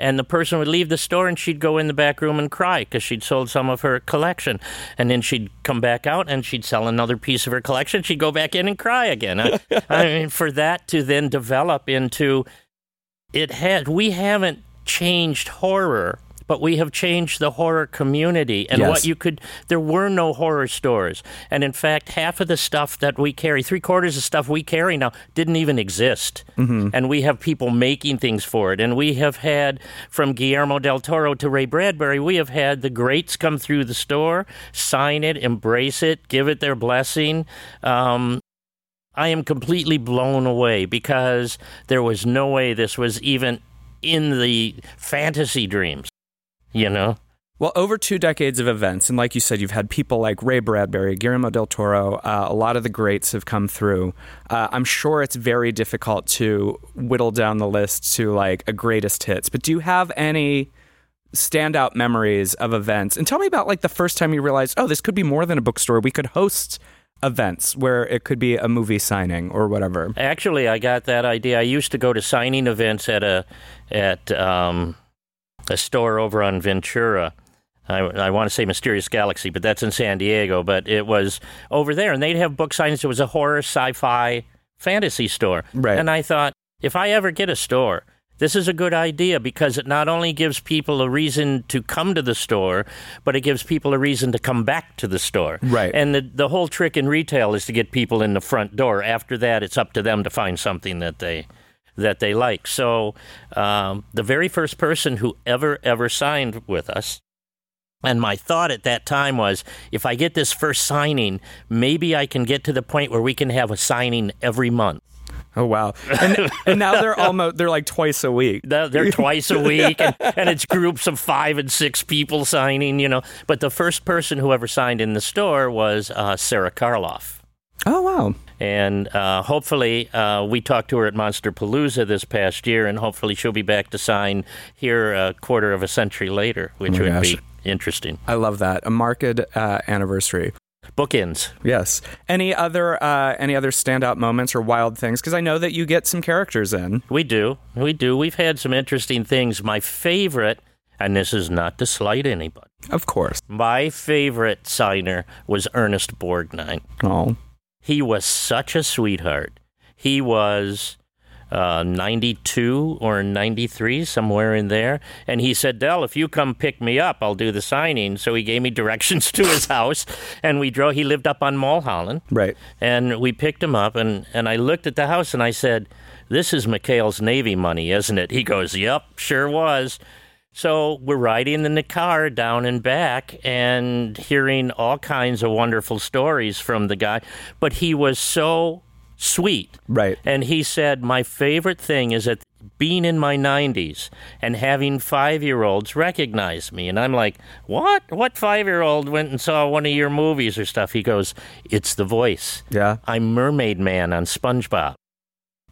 and the person would leave the store and she'd go in the back room and cry because she'd sold some of her collection, and then she'd come back out and she'd sell another piece of her collection. She'd go back in and cry again. I, <laughs> I mean, for that to then develop into it had we haven't changed horror but we have changed the horror community. And Yes. what you could there were no horror stores. And in fact half of the stuff that we carry three quarters of stuff we carry now didn't even exist. And we have people making things for it. And we have had from guillermo del toro to ray bradbury we have had the greats come through the store sign it embrace it give it their blessing. Um, I am completely blown away because there was no way this was even in the fantasy dreams, you know? Well, over two decades of events, and like you said, you've had people like Ray Bradbury, Guillermo del Toro. Uh, a lot of the greats have come through. Uh, I'm sure it's very difficult to whittle down the list to like a greatest hits. But do you have any standout memories of events? And tell me about like the first time you realized, oh, this could be more than a bookstore. We could host events where it could be a movie signing or whatever. Actually, I got that idea. I used to go to signing events at a at um, a store over on Ventura. I, I want to say Mysterious Galaxy, but that's in San Diego. But it was over there, and they'd have book signings. It was a horror, sci-fi, fantasy store. Right. And I thought, if I ever get a store, this is a good idea because it not only gives people a reason to come to the store, but it gives people a reason to come back to the store. Right. And the the whole trick in retail is to get people in the front door. After that, it's up to them to find something that they that they like. So, um, the very first person who ever ever signed with us. And my thought at that time was if I get this first signing, maybe I can get to the point where we can have a signing every month. Oh wow! And, and now they're <laughs> almost they're like twice a week. They're, they're <laughs> twice a week, and, and it's groups of five and six people signing, you know. But the first person who ever signed in the store was uh, Sara Karloff. Oh wow! And uh, hopefully, uh, we talked to her at Monsterpalooza this past year, and hopefully, she'll be back to sign here a quarter of a century later, which Oh would gosh. be interesting. I love that a marked uh, anniversary. Bookends. Yes. Any other uh, any other standout moments or wild things? Because I know that you get some characters in. We do. We do. We've had some interesting things. My favorite, and this is not to slight anybody, Of course. my favorite signer was Ernest Borgnine. Oh. He was such a sweetheart. He was uh, 92 or 93, somewhere in there. And he said, Del, if you come pick me up, I'll do the signing. So he gave me directions <laughs> to his house, and we drove. He lived up on Mulholland. Right. And we picked him up, and, and I looked at the house and I said, This is McHale's Navy money, isn't it? He goes, Yep, sure was. So we're riding in the car down and back and hearing all kinds of wonderful stories from the guy. But he was so sweet. Right. And he said, My favorite thing is that being in my 90s and having five year olds recognize me. And I'm like, What? What five year old went and saw one of your movies or stuff? He goes, It's the voice. Yeah. I'm Mermaid Man on SpongeBob.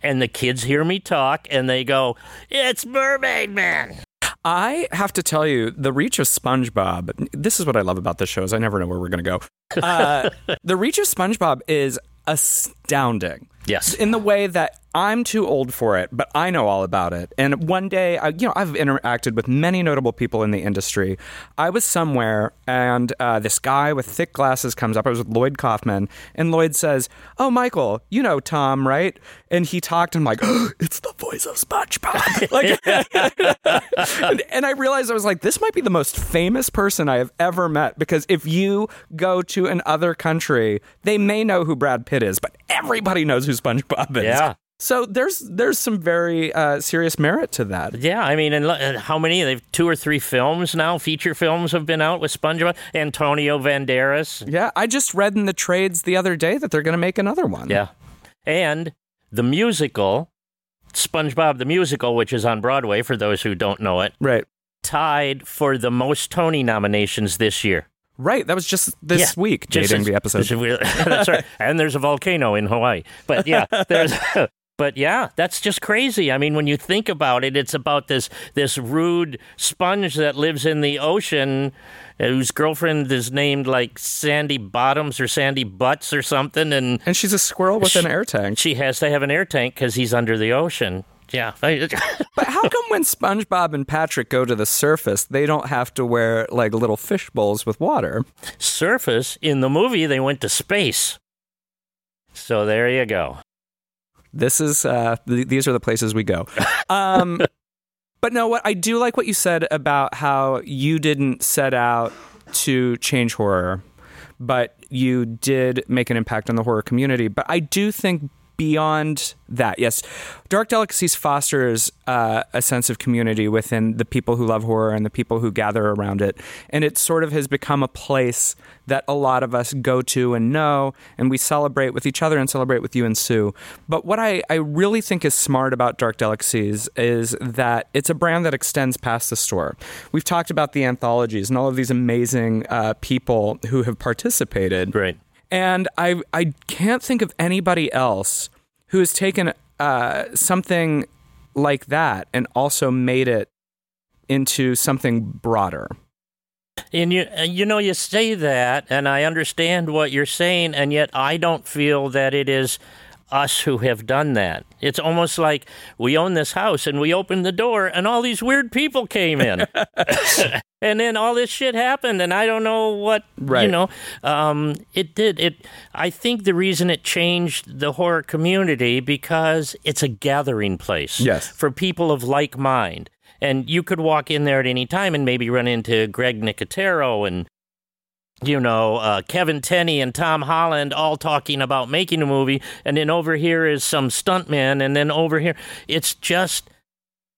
And the kids hear me talk and they go, It's Mermaid Man. I have to tell you, the reach of SpongeBob. This is what I love about this show is I never know where we're going to go. Uh, <laughs> the reach of SpongeBob is astounding. Yes. In the way that I'm too old for it, but I know all about it. And one day, I, you know, I've interacted with many notable people in the industry. I was somewhere, and uh, this guy with thick glasses comes up. I was with Lloyd Kaufman, and Lloyd says, "Oh, Michael, you know Tom, right?" And he talked, and I'm like, oh, <gasps> "It's the voice of SpongeBob." <laughs> like, and, <laughs> and I realized I was like, "This might be the most famous person I have ever met." Because if you go to an other country, they may know who Brad Pitt is, but everybody knows who SpongeBob is. Yeah. So there's there's some very uh, serious merit to that. Yeah, I mean, and, how many? They've two or three films now. Feature films have been out with SpongeBob. Antonio Banderas. Yeah, I just read in the trades the other day that they're going to make another one. Yeah, and the musical, SpongeBob the musical, which is on Broadway for those who don't know it, Right. tied for the most Tony nominations this year. Right. That was just this Yeah, week, Just dating as- the episode. <laughs> That's right. And there's a volcano in Hawaii. But yeah, there's. <laughs> <laughs> But yeah, that's just crazy. I mean, when you think about it, it's about this this rude sponge that lives in the ocean, uh, whose girlfriend is named like Sandy Bottoms or Sandy Butts or something, and and she's a squirrel with an air tank. she has to have an air tank because he's under the ocean. Yeah, <laughs> But how come when SpongeBob and Patrick go to the surface, they don't have to wear like little fish bowls with water? surface in the movie they went to space. So there you go. This is uh, th- these are the places we go. <laughs> Um, but no, what I do like what you said about how you didn't set out to change horror, but you did make an impact on the horror community. But I do think beyond that, yes, Dark Delicacies fosters uh, a sense of community within the people who love horror and the people who gather around it, and it sort of has become a place that a lot of us go to and know, and we celebrate with each other and celebrate with you and Sue. But what I, I really think is smart about Dark Delicacies is that it's a brand that extends past the store. We've talked about the anthologies and all of these amazing uh, people who have participated. Great. And I I can't think of anybody else who has taken uh, something like that and also made it into something broader. And you, you know, you say that, and I understand what you're saying, and yet I don't feel that it is us who have done that. It's almost like we own this house and we opened the door, and all these weird people came in. <laughs> <laughs> and then all this shit happened, and I don't know what, Right. you know. Um, it did. It. I think the reason it changed the horror community because it's a gathering place Yes. for people of like mind. And you could walk in there at any time and maybe run into Greg Nicotero and, you know, uh, Kevin Tenney and Tom Holland all talking about making a movie. And then over here is some stuntman. And then over here, it's just,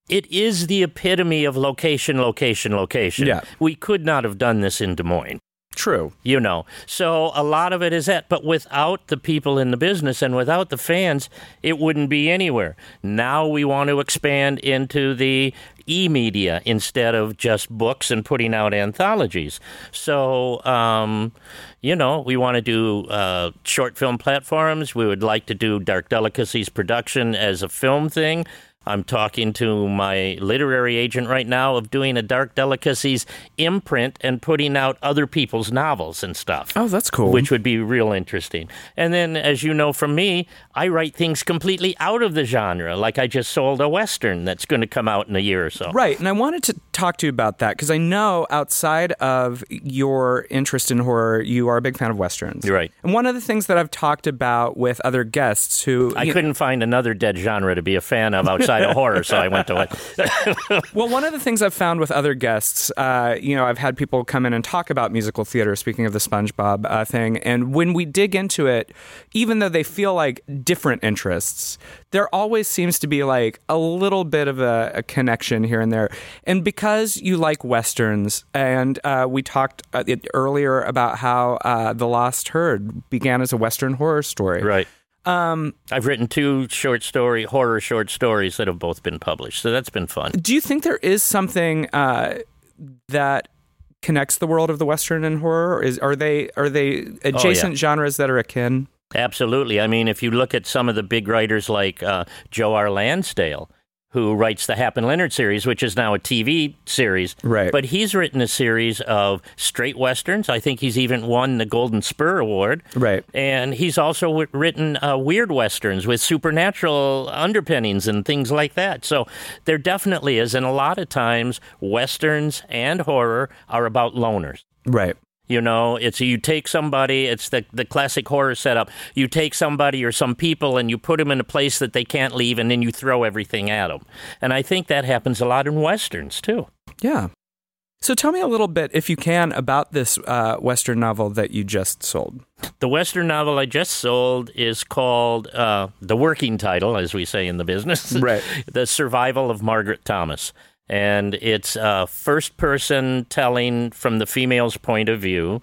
it is the epitome of location, location, location. Yeah. We could not have done this in Des Moines True. you know. So a lot of it is that, but without the people in the business and without the fans, it wouldn't be anywhere. Now we want to expand into the e-media instead of just books and putting out anthologies. So, um, you know, we want to do uh, short film platforms. We would like to do Dark Delicacies production as a film thing. I'm talking to my literary agent right now of doing a Dark Delicacies imprint and putting out other people's novels and stuff. Oh, that's cool. Which would be real interesting. And then, as you know from me, I write things completely out of the genre. Like I just sold a Western that's going to come out in a year or so. Right, and I wanted to talk to you about that because I know outside of your interest in horror, you are a big fan of westerns. You're right. And one of the things that I've talked about with other guests who I couldn't find another dead genre to be a fan of <laughs> outside side of horror, so I went to it. <laughs> well, one of the things I've found with other guests, uh, you know, I've had people come in and talk about musical theater. Speaking of the SpongeBob uh, thing, and when we dig into it, even though they feel like different interests, there always seems to be like a little bit of a, a connection here and there. And because you like westerns, and uh, we talked uh, earlier about how uh, the Lost Herd began as a western horror story, right? Um, I've written two short story horror short stories that have both been published, so that's been fun. Do you think there is something uh, that connects the world of the western and horror? Is are they are they adjacent oh, yeah. genres that are akin? Absolutely. I mean, if you look at some of the big writers like uh, Joe R. Lansdale, who writes the Hap and Leonard series, which is now a TV series. Right. But he's written a series of straight westerns. I think he's even won the Golden Spur Award. Right. And he's also w- written uh, weird westerns with supernatural underpinnings and things like that. So there definitely is. And a lot of times, westerns and horror are about loners. Right. You know, it's you take somebody, it's the, the classic horror setup. You take somebody or some people and you put them in a place that they can't leave and then you throw everything at them. And I think that happens a lot in Westerns too. Yeah. So tell me a little bit, if you can, about this uh, Western novel that you just sold. The Western novel I just sold is called uh, the working title, as we say in the business, right? <laughs> the Survival of Margaret Thomas and it's uh, first person telling from the female's point of view.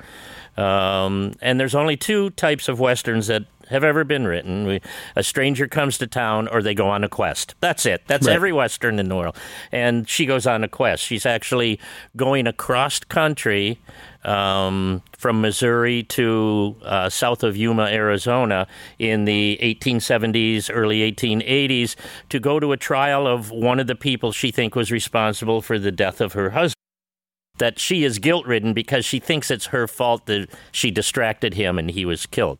Um, and there's only two types of westerns that have ever been written. We, a stranger comes to town, or they go on a quest. That's it. That's right. every western in the world. And she goes on a quest. She's actually going across country um, from Missouri to uh, south of Yuma, Arizona, in the 1870s, early 1880s, to go to a trial of one of the people she thinks was responsible for the death of her husband. That she is guilt ridden because she thinks it's her fault that she distracted him and he was killed.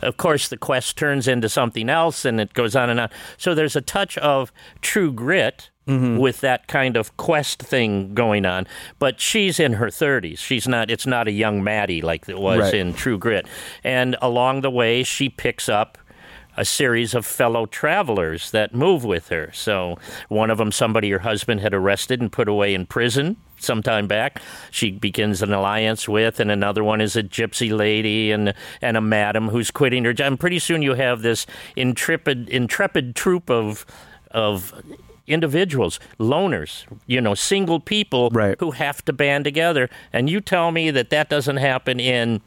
Of course, the quest turns into something else and it goes on and on. So there's a touch of true grit mm-hmm. with that kind of quest thing going on. But she's in her 30s. She's not. It's not a young Mattie like it was right. in True Grit. And along the way, she picks up a series of fellow travelers that move with her. So one of them, somebody her husband had arrested and put away in prison some time back. She begins an alliance with, and another one is a gypsy lady and and a madam who's quitting her job. And pretty soon you have this intrepid intrepid troop of of individuals, loners, you know, single people right. who have to band together. And you tell me that that doesn't happen in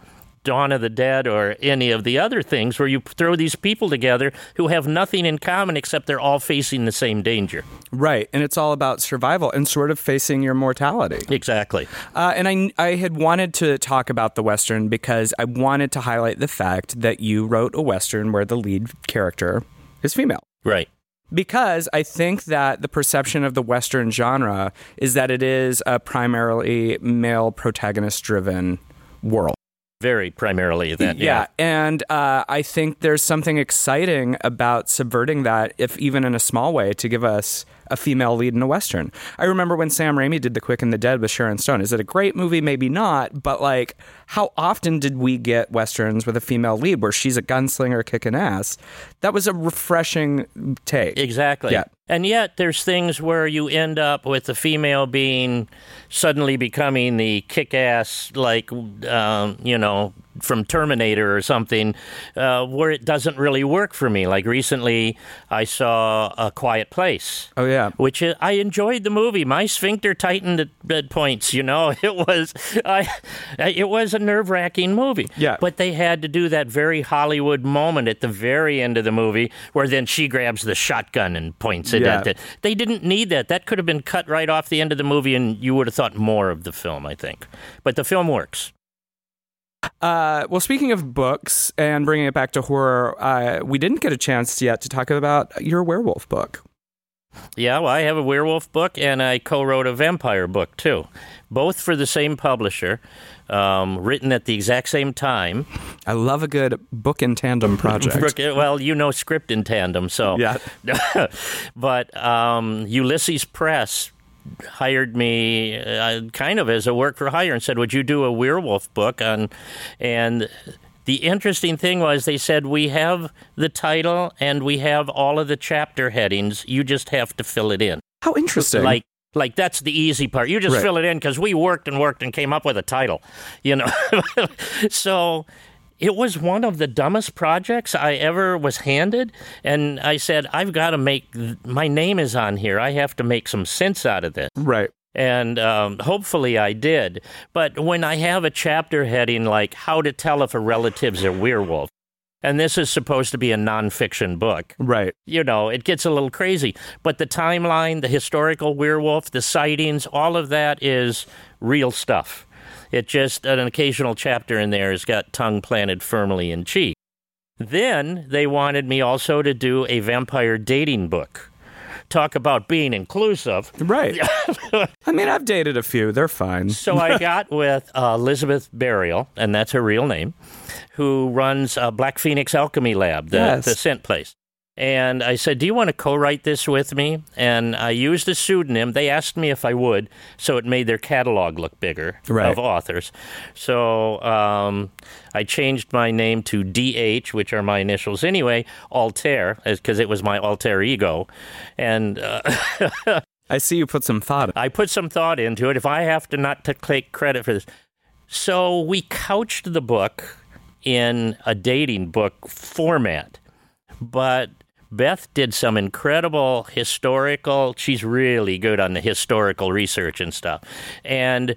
Dawn of the Dead or any of the other things where you throw these people together who have nothing in common except they're all facing the same danger. Right. And it's all about survival and sort of facing your mortality. Exactly. Uh, and I, I had wanted to talk about the Western because I wanted to highlight the fact that you wrote a Western where the lead character is female. Right because I think that the perception of the Western genre is that it is a primarily male protagonist driven world. Very primarily that. Yeah. yeah. And uh, I think there's something exciting about subverting that, if even in a small way, to give us a female lead in a Western. I remember when Sam Raimi did The Quick and the Dead with Sharon Stone. Is it a great movie? Maybe not. But like, how often did we get Westerns with a female lead where she's a gunslinger kicking ass? That was a refreshing take. Exactly. Yeah. And yet, there's things where you end up with the female being suddenly becoming the kick ass, like, um, you know, from Terminator or something, uh, where it doesn't really work for me. Like recently, I saw A Quiet Place. Oh yeah, which uh, I enjoyed the movie. My sphincter tightened at, at points. You know, <laughs> it was I, it was a nerve wracking movie. Yeah, but they had to do that very Hollywood moment at the very end of the movie where then she grabs the shotgun and points it yeah. at it. They didn't need that. That could have been cut right off the end of the movie, and you would have thought more of the film. I think, but the film works. Uh, well, speaking of books and bringing it back to horror, uh, we didn't get a chance yet to talk about your werewolf book. Yeah, well, I have a werewolf book and I co wrote a vampire book too, both for the same publisher, um, written at the exact same time. I love a good book in tandem <laughs> project. well, you know, script in tandem, so. Yeah. <laughs> but um, Ulysses Press hired me uh, kind of as a work for hire and said, "Would you do a werewolf book on?" And the interesting thing was they said we have the title and we have all of the chapter headings. You just have to fill it in. How interesting. Like like that's the easy part. You just Right. fill it in because we worked and worked and came up with a title, you know. <laughs> so it was one of the dumbest projects I ever was handed, and I said I've got to make my name is on here. I have to make some sense out of this. right. And um, hopefully I did. But when I have a chapter heading like How to Tell If a Relative's a Werewolf, and this is supposed to be a nonfiction book, Right. you know, it gets a little crazy. But the timeline, the historical werewolf, the sightings, all of that is real stuff. It just, an occasional chapter in there has got tongue planted firmly in cheek. Then they wanted me also to do a vampire dating book. Talk about being inclusive. Right. <laughs> I mean, I've dated a few. They're fine. So I <laughs> got with uh, Elizabeth Barrial, and that's her real name, who runs uh, Black Phoenix Alchemy Lab, the, Yes. the scent place. And I said, Do you want to co write this with me? And I used a pseudonym. They asked me if I would, so it made their catalog look bigger Right. of authors. So um, I changed my name to DH, which are my initials anyway, Altair, because it was my alter ego. And uh, <laughs> I see you put some thought. I put some thought into it. If I have to not to take credit for this, so we couched the book in a dating book format, but Beth did some incredible historical. She's really good on the historical research and stuff, and.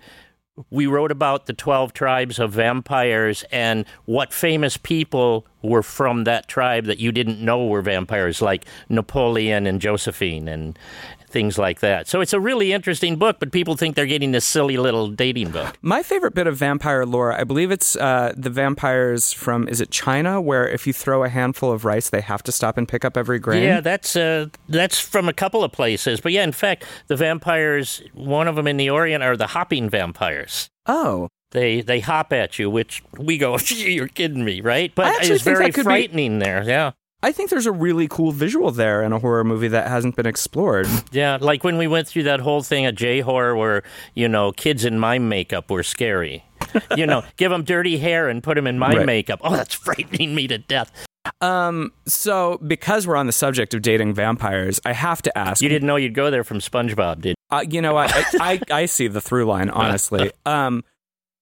We wrote about the 12 tribes of vampires and what famous people were from that tribe that you didn't know were vampires, like Napoleon and Josephine and things like that. So it's a really interesting book, but people think they're getting this silly little dating book. My favorite bit of vampire lore, I believe it's uh, the vampires from, is it China, where if you throw a handful of rice, they have to stop and pick up every grain? Yeah, that's uh, that's from a couple of places. But yeah, in fact, the vampires, one of them in the Orient are the hopping vampires. Oh. They they hop at you, which we go, <laughs> you're kidding me, right? But it's very could be- frightening there. Yeah. I think there's a really cool visual there in a horror movie that hasn't been explored. Yeah, like when we went through that whole thing at J horror where, you know, kids in mime makeup were scary. <laughs> you know, give them dirty hair and put them in mime Right. makeup. Oh, that's <laughs> frightening me to death. Um, so because we're on the subject of dating vampires, I have to ask. You didn't know you'd go there from SpongeBob, did Uh, you know what? I, I, I see the through line, <laughs> honestly. Um,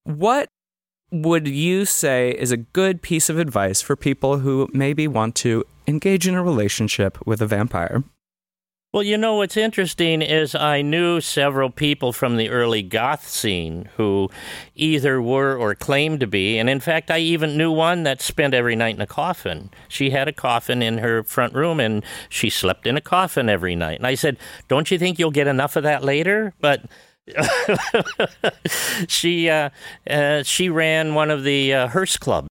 what would you say is a good piece of advice for people who maybe want to engage in a relationship with a vampire? Well, you know what's interesting is I knew several people from the early goth scene who either were or claimed to be, and in fact, I even knew one that spent every night in a coffin. She had a coffin in her front room, and she slept in a coffin every night. And I said, "Don't you think you'll get enough of that later?" But <laughs> she uh, uh, she ran one of the uh, hearse clubs.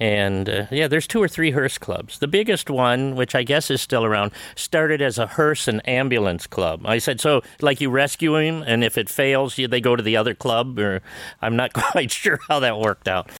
And uh, yeah, there's two or three hearse clubs. The biggest one, which I guess is still around, started as a hearse and ambulance club. I said, so like you rescue him, and if it fails, you, they go to the other club, or <laughs> I'm not <laughs> quite sure how that worked out.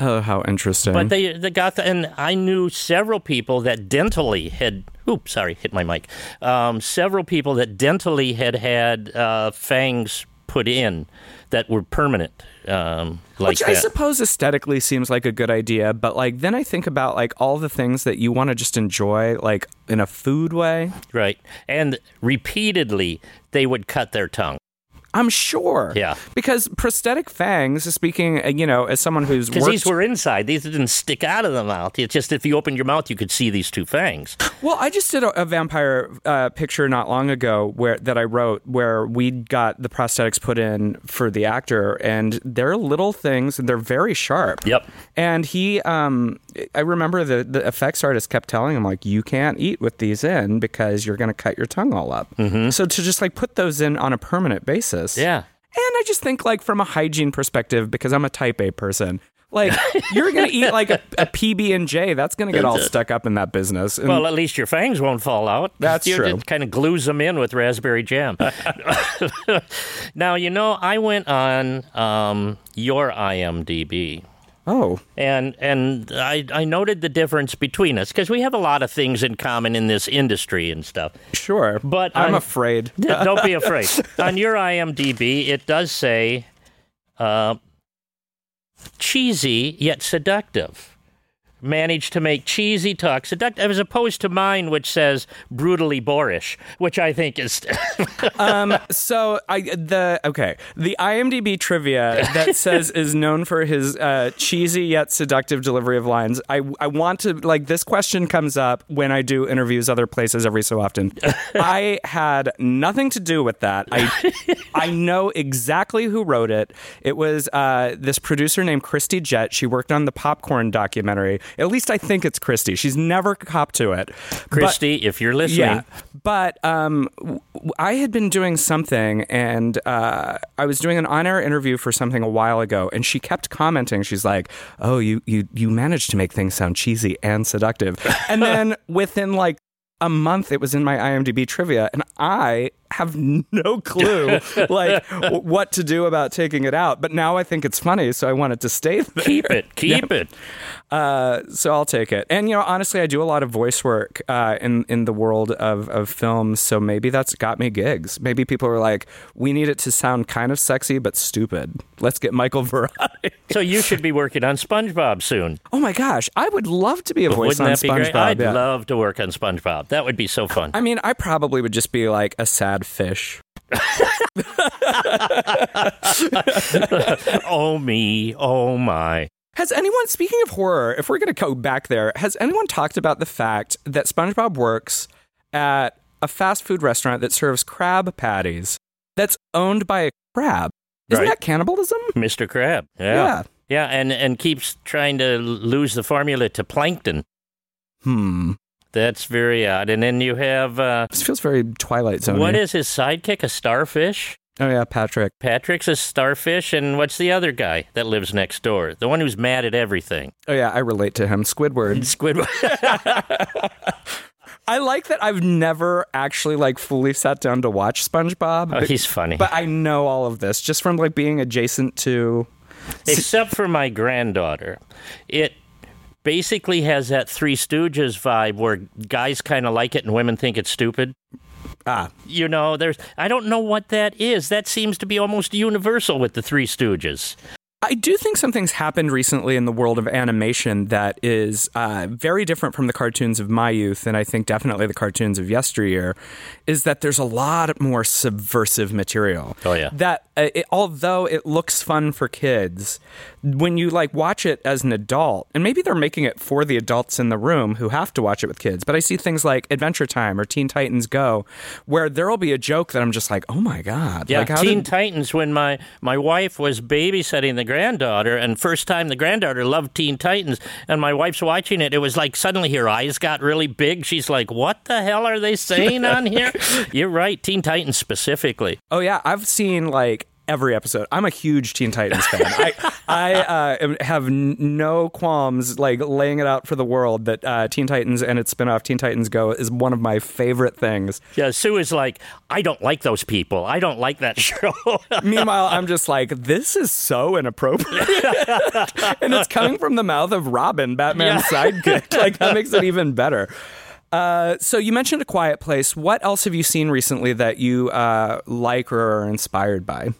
Oh, how interesting. But they, they got, the, and I knew several people that dentally had, oops, sorry, hit my mic. Um, several people that dentally had had uh, fangs put in that were permanent. Um, like Which I that. suppose aesthetically seems like a good idea, but like then I think about like all the things that you want to just enjoy, like in a food way. Right. And repeatedly, they would cut their tongue. I'm sure. Yeah. Because prosthetic fangs, speaking, uh, you know, as someone who's Because worked, these were inside. These didn't stick out of the mouth. It's just if you opened your mouth, you could see these two fangs. well, I just did a, a vampire uh, picture not long ago where that I wrote where we got the prosthetics put in for the actor, and they're little things and they're very sharp. Yep. And he, um, I remember the the effects artist kept telling him like, you can't eat with these in because you're going to cut your tongue all up. Mm-hmm. So to just like put those in on a permanent basis. Yeah. And I just think, like, from a hygiene perspective, because I'm a type A person, like, you're going to eat like a, a PB and J. That's going to get all stuck up in that business. And Well, at least your fangs won't fall out. <laughs> That's you true. It kind of glues them in with raspberry jam. <laughs> now, you know, I went on um, your IMDb. Oh, And and I, I noted the difference between us because we have a lot of things in common in this industry and stuff. sure. But I'm on- afraid. <laughs> Don't be afraid. On your IMDb, it does say uh, cheesy yet seductive. Managed to make cheesy talk seductive, as opposed to mine, which says brutally boorish, which I think is. <laughs> um, so I the okay the IMDb trivia that <laughs> says is known for his uh, cheesy yet seductive delivery of lines. I I want to like this question comes up when I do interviews other places every so often. <laughs> I had nothing to do with that. I I know exactly who wrote it. It was uh, this producer named Christy Jett. She worked on the Popcorn documentary. At least I think it's Christy. She's never copped to it. Christy, but, if you're listening. Yeah. But um, I had been doing something, and uh, I was doing an on-air interview for something a while ago, and she kept commenting. She's like, "Oh, you you you managed to make things sound cheesy and seductive," and then <laughs> within like a month it was in my IMDb trivia and I have <laughs> no clue <laughs> like what to do about taking it out. But now I think it's funny so I want it to stay <laughs> there. keep it keep yeah. it. Uh, so I'll take it. And you know honestly I do a lot of voice work uh, in in the world of, of films so maybe that's got me gigs. Maybe people are like we need it to sound kind of sexy but stupid let's get Michael Varrati so you should be working on SpongeBob soon oh my gosh I would love to be a voice Wouldn't on that be SpongeBob great? I'd yeah. love to work on SpongeBob that would be so fun. I mean, I probably would just be like a sad fish. <laughs> oh me, oh my. Has anyone, speaking of horror, if we're going to go back there, has anyone talked about the fact that SpongeBob works at a fast food restaurant that serves crab patties that's owned by a crab? Isn't Right. that cannibalism? Mr. Crab. Yeah. Yeah. Yeah, and, and keeps trying to lose the formula to plankton. Hmm. That's very odd. And then you have uh, This feels very Twilight Zone. what is his sidekick? A starfish? Oh yeah, Patrick. Patrick's a starfish, and what's the other guy that lives next door? The one who's mad at everything. Oh yeah, I relate to him. Squidward. <laughs> Squidward. <laughs> I like that I've never actually like fully sat down to watch SpongeBob. oh, but- he's funny. but I know all of this just from like being adjacent to Except for my granddaughter. It basically has that Three Stooges vibe where guys kind of like it and women think it's stupid. ah You know, there's I don't know what that is. That seems to be almost universal with the Three Stooges. I do think something's happened recently in the world of animation that is uh, very different from the cartoons of my youth, and I think definitely the cartoons of yesteryear. Is that there's a lot more subversive material. Oh, yeah. That uh, it, although it looks fun for kids, when you like watch it as an adult, and maybe they're making it for the adults in the room who have to watch it with kids. But I see things like Adventure Time or Teen Titans Go, where there will be a joke that I'm just like, oh my god, Yeah, like Teen did- Titans. When my my wife was babysitting the granddaughter, and first time the granddaughter loved Teen Titans, and my wife's watching it, it was like suddenly her eyes got really big. She's like, "What the hell are they saying on here?" <laughs> You're right, Teen Titans specifically. Oh yeah, I've seen like every episode. I'm a huge Teen Titans fan. I <laughs> I uh, have no qualms like laying it out for the world that uh, Teen Titans and its spinoff Teen Titans Go is one of my favorite things. Yeah, Sue is like, "I don't like those people. I don't like that show." <laughs> Meanwhile, I'm just like, this is so inappropriate, <laughs> and it's coming from the mouth of Robin, Batman's sidekick. Like that makes it even better. Uh, so you mentioned a quiet place. What else have you seen recently that you uh, like or are inspired by?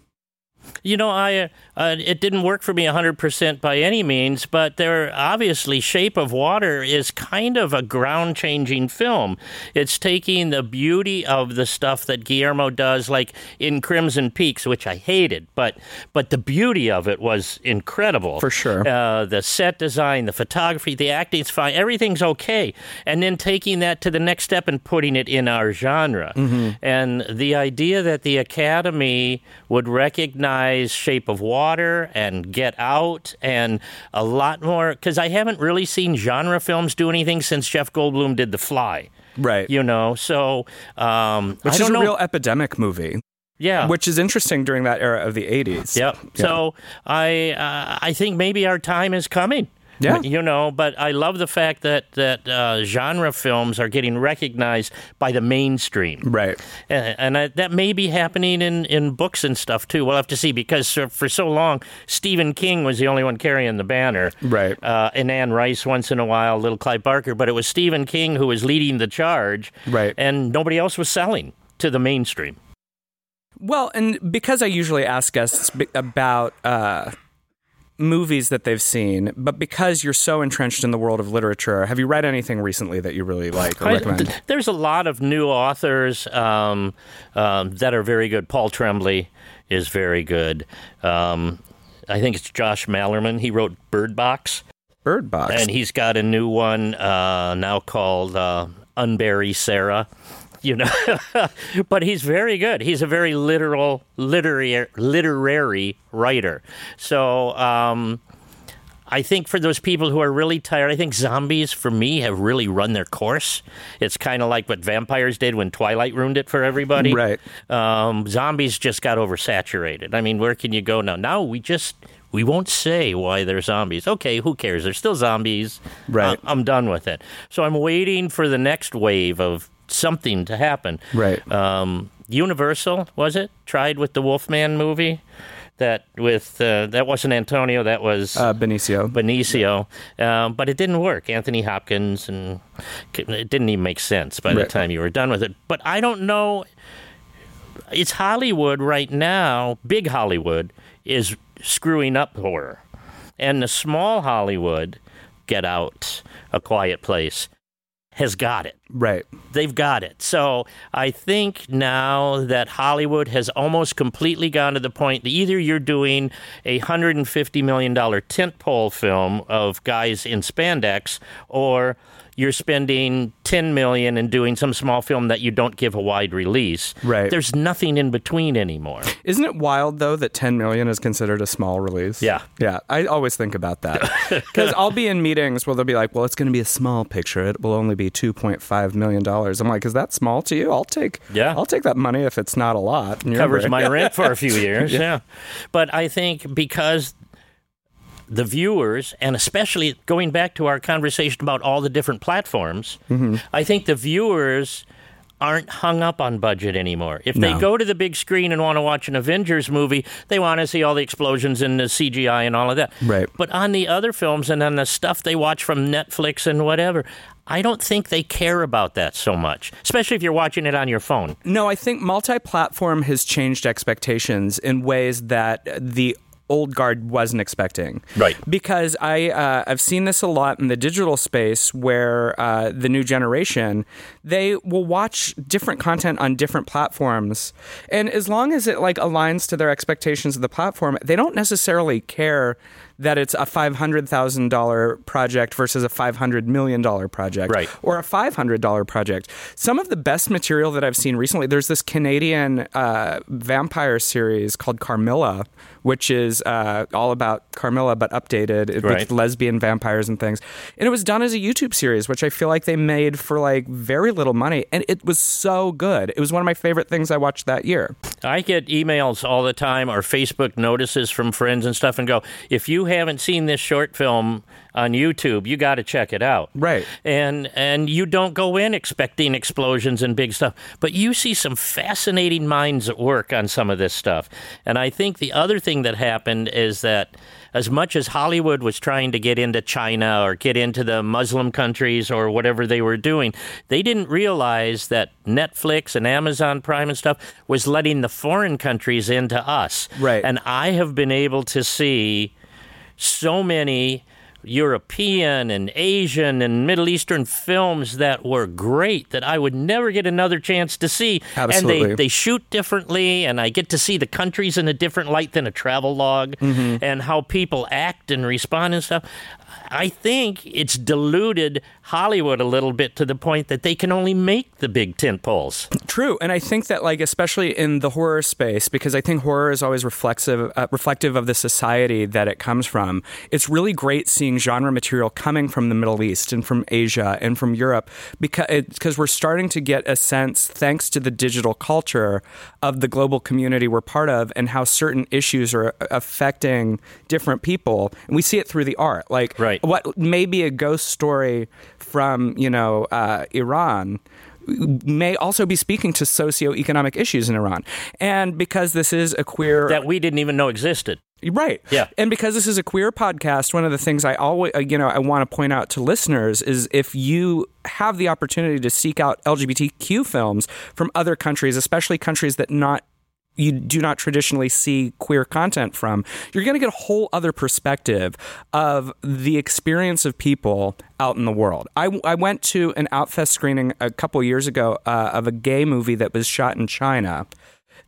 You know, I uh, it didn't work for me 100% by any means, but there obviously Shape of Water is kind of a ground-changing film. It's taking the beauty of the stuff that Guillermo does like in Crimson Peaks, which I hated, but but the beauty of it was incredible. For sure. Uh, the set design, the photography, the acting's fine, everything's okay. And then taking that to the next step and putting it in our genre. And the idea that the Academy would recognize Shape of Water and Get Out and a lot more, because I haven't really seen genre films do anything since Jeff Goldblum did The Fly. Right. You know, so um, Which I is a know. real epidemic movie. yeah, which is interesting during that era of the 80s. Yep. So I uh, I think maybe our time is coming. Yeah. You know, but I love the fact that that uh, genre films are getting recognized by the mainstream. Right. And, and I, that may be happening in, in books and stuff too. We'll have to see because for, for so long, Stephen King was the only one carrying the banner. Right. Uh, and Anne Rice once in a while, little Clive Barker, but it was Stephen King who was leading the charge. Right. And nobody else was selling to the mainstream. Well, and because I usually ask guests about uh, movies that they've seen, but because you're so entrenched in the world of literature, have you read anything recently that you really like or I- recommend? th- there's a lot of new authors um, um, that are very good. Paul Tremblay is very good. Um, I think it's Josh Malerman. He wrote Bird Box, Bird Box. and he's got a new one uh, now called uh, Unbury Sarah. You know, <laughs> but he's very good. He's a very literal, literary, literary writer. So um, I think for those people who are really tired, I think zombies for me have really run their course. It's kind of like what vampires did when Twilight ruined it for everybody. Right. Um, zombies just got oversaturated. I mean, where can you go now? Now we just we won't say why they're zombies. Okay, who cares? They're still zombies. Right. I- I'm done with it. So I'm waiting for the next wave of something to happen. Right. Um, Universal was it tried with the Wolfman movie? That with uh, that wasn't Antonio. That was uh, Benicio. Benicio, um, but it didn't work. Anthony Hopkins, and it didn't even make sense by the time you were done with it. But I don't know. It's Hollywood right now. Big Hollywood is screwing up horror, and the small Hollywood, Get Out, A Quiet Place, has got it right. they've got it. So I think now that Hollywood has almost completely gone to the point that either you're doing a hundred and fifty million dollar tentpole film of guys in spandex, or you're spending 10 million and doing some small film that you don't give a wide release. Right. There's nothing in between anymore. Isn't it wild though that 10 million is considered a small release? Yeah. Yeah. I always think about that. <laughs> Because I'll be in meetings where they'll be like, well, it's going to be a small picture. It will only be $2.5 million. I'm like, is that small to you? I'll take, Yeah. I'll take that money if it's not a lot. Covers right. my rent for a few <laughs> years. yeah. But I think because the viewers, and especially going back to our conversation about all the different platforms, Mm-hmm. I think the viewers aren't hung up on budget anymore. If they No. go to the big screen and want to watch an Avengers movie, they want to see all the explosions and the CGI and all of that. Right. But on the other films and on the stuff they watch from Netflix and whatever, I don't think they care about that so much, especially if you're watching it on your phone. No, I think multi-platform has changed expectations in ways that the old guard wasn't expecting. Right. Because I uh, I've seen this a lot in the digital space where uh, the new generation they will watch different content on different platforms, and as long as it like aligns to their expectations of the platform, they don't necessarily care that it's a five hundred thousand dollar project versus a five hundred million dollar project, Right. or a $500 project. Some of the best material that I've seen recently, there's this Canadian uh, vampire series called Carmilla, which is uh, all about Carmilla but updated with Right. lesbian vampires and things. And it was done as a YouTube series, which I feel like they made for like very little money. And it was so good. It was one of my favorite things I watched that year. I get emails all the time or Facebook notices from friends and stuff and go, if you haven't seen this short film on YouTube, you got to check it out. Right. And and you don't go in expecting explosions and big stuff, but you see some fascinating minds at work on some of this stuff. And I think the other thing that happened is that as much as Hollywood was trying to get into China or get into the Muslim countries or whatever they were doing, they didn't realize that Netflix and Amazon Prime and stuff was letting the foreign countries into us. Right. And I have been able to see so many European and Asian and Middle Eastern films that were great that I would never get another chance to see. Absolutely. And they, they shoot differently, and I get to see the countries in a different light than a travel log Mm-hmm. and how people act and respond and stuff. I think it's diluted Hollywood a little bit to the point that they can only make the big tent poles. True, and I think that like especially in the horror space, because I think horror is always reflexive, uh, reflective of the society that it comes from. It's really great seeing genre material coming from the Middle East and from Asia and from Europe, because because we're starting to get a sense, thanks to the digital culture, of the global community we're part of and how certain issues are affecting different people, and we see it through the art, like Right. what may be a ghost story from you know uh, Iran may also be speaking to socioeconomic issues in Iran. And because this is a queer That we didn't even know existed. Right. Yeah. And because this is a queer podcast, one of the things I always, uh, you know, I want to point out to listeners is if you have the opportunity to seek out LGBTQ films from other countries, especially countries that not you do not traditionally see queer content from, you're going to get a whole other perspective of the experience of people out in the world. I, I went to an Outfest screening a couple years ago uh, of a gay movie that was shot in China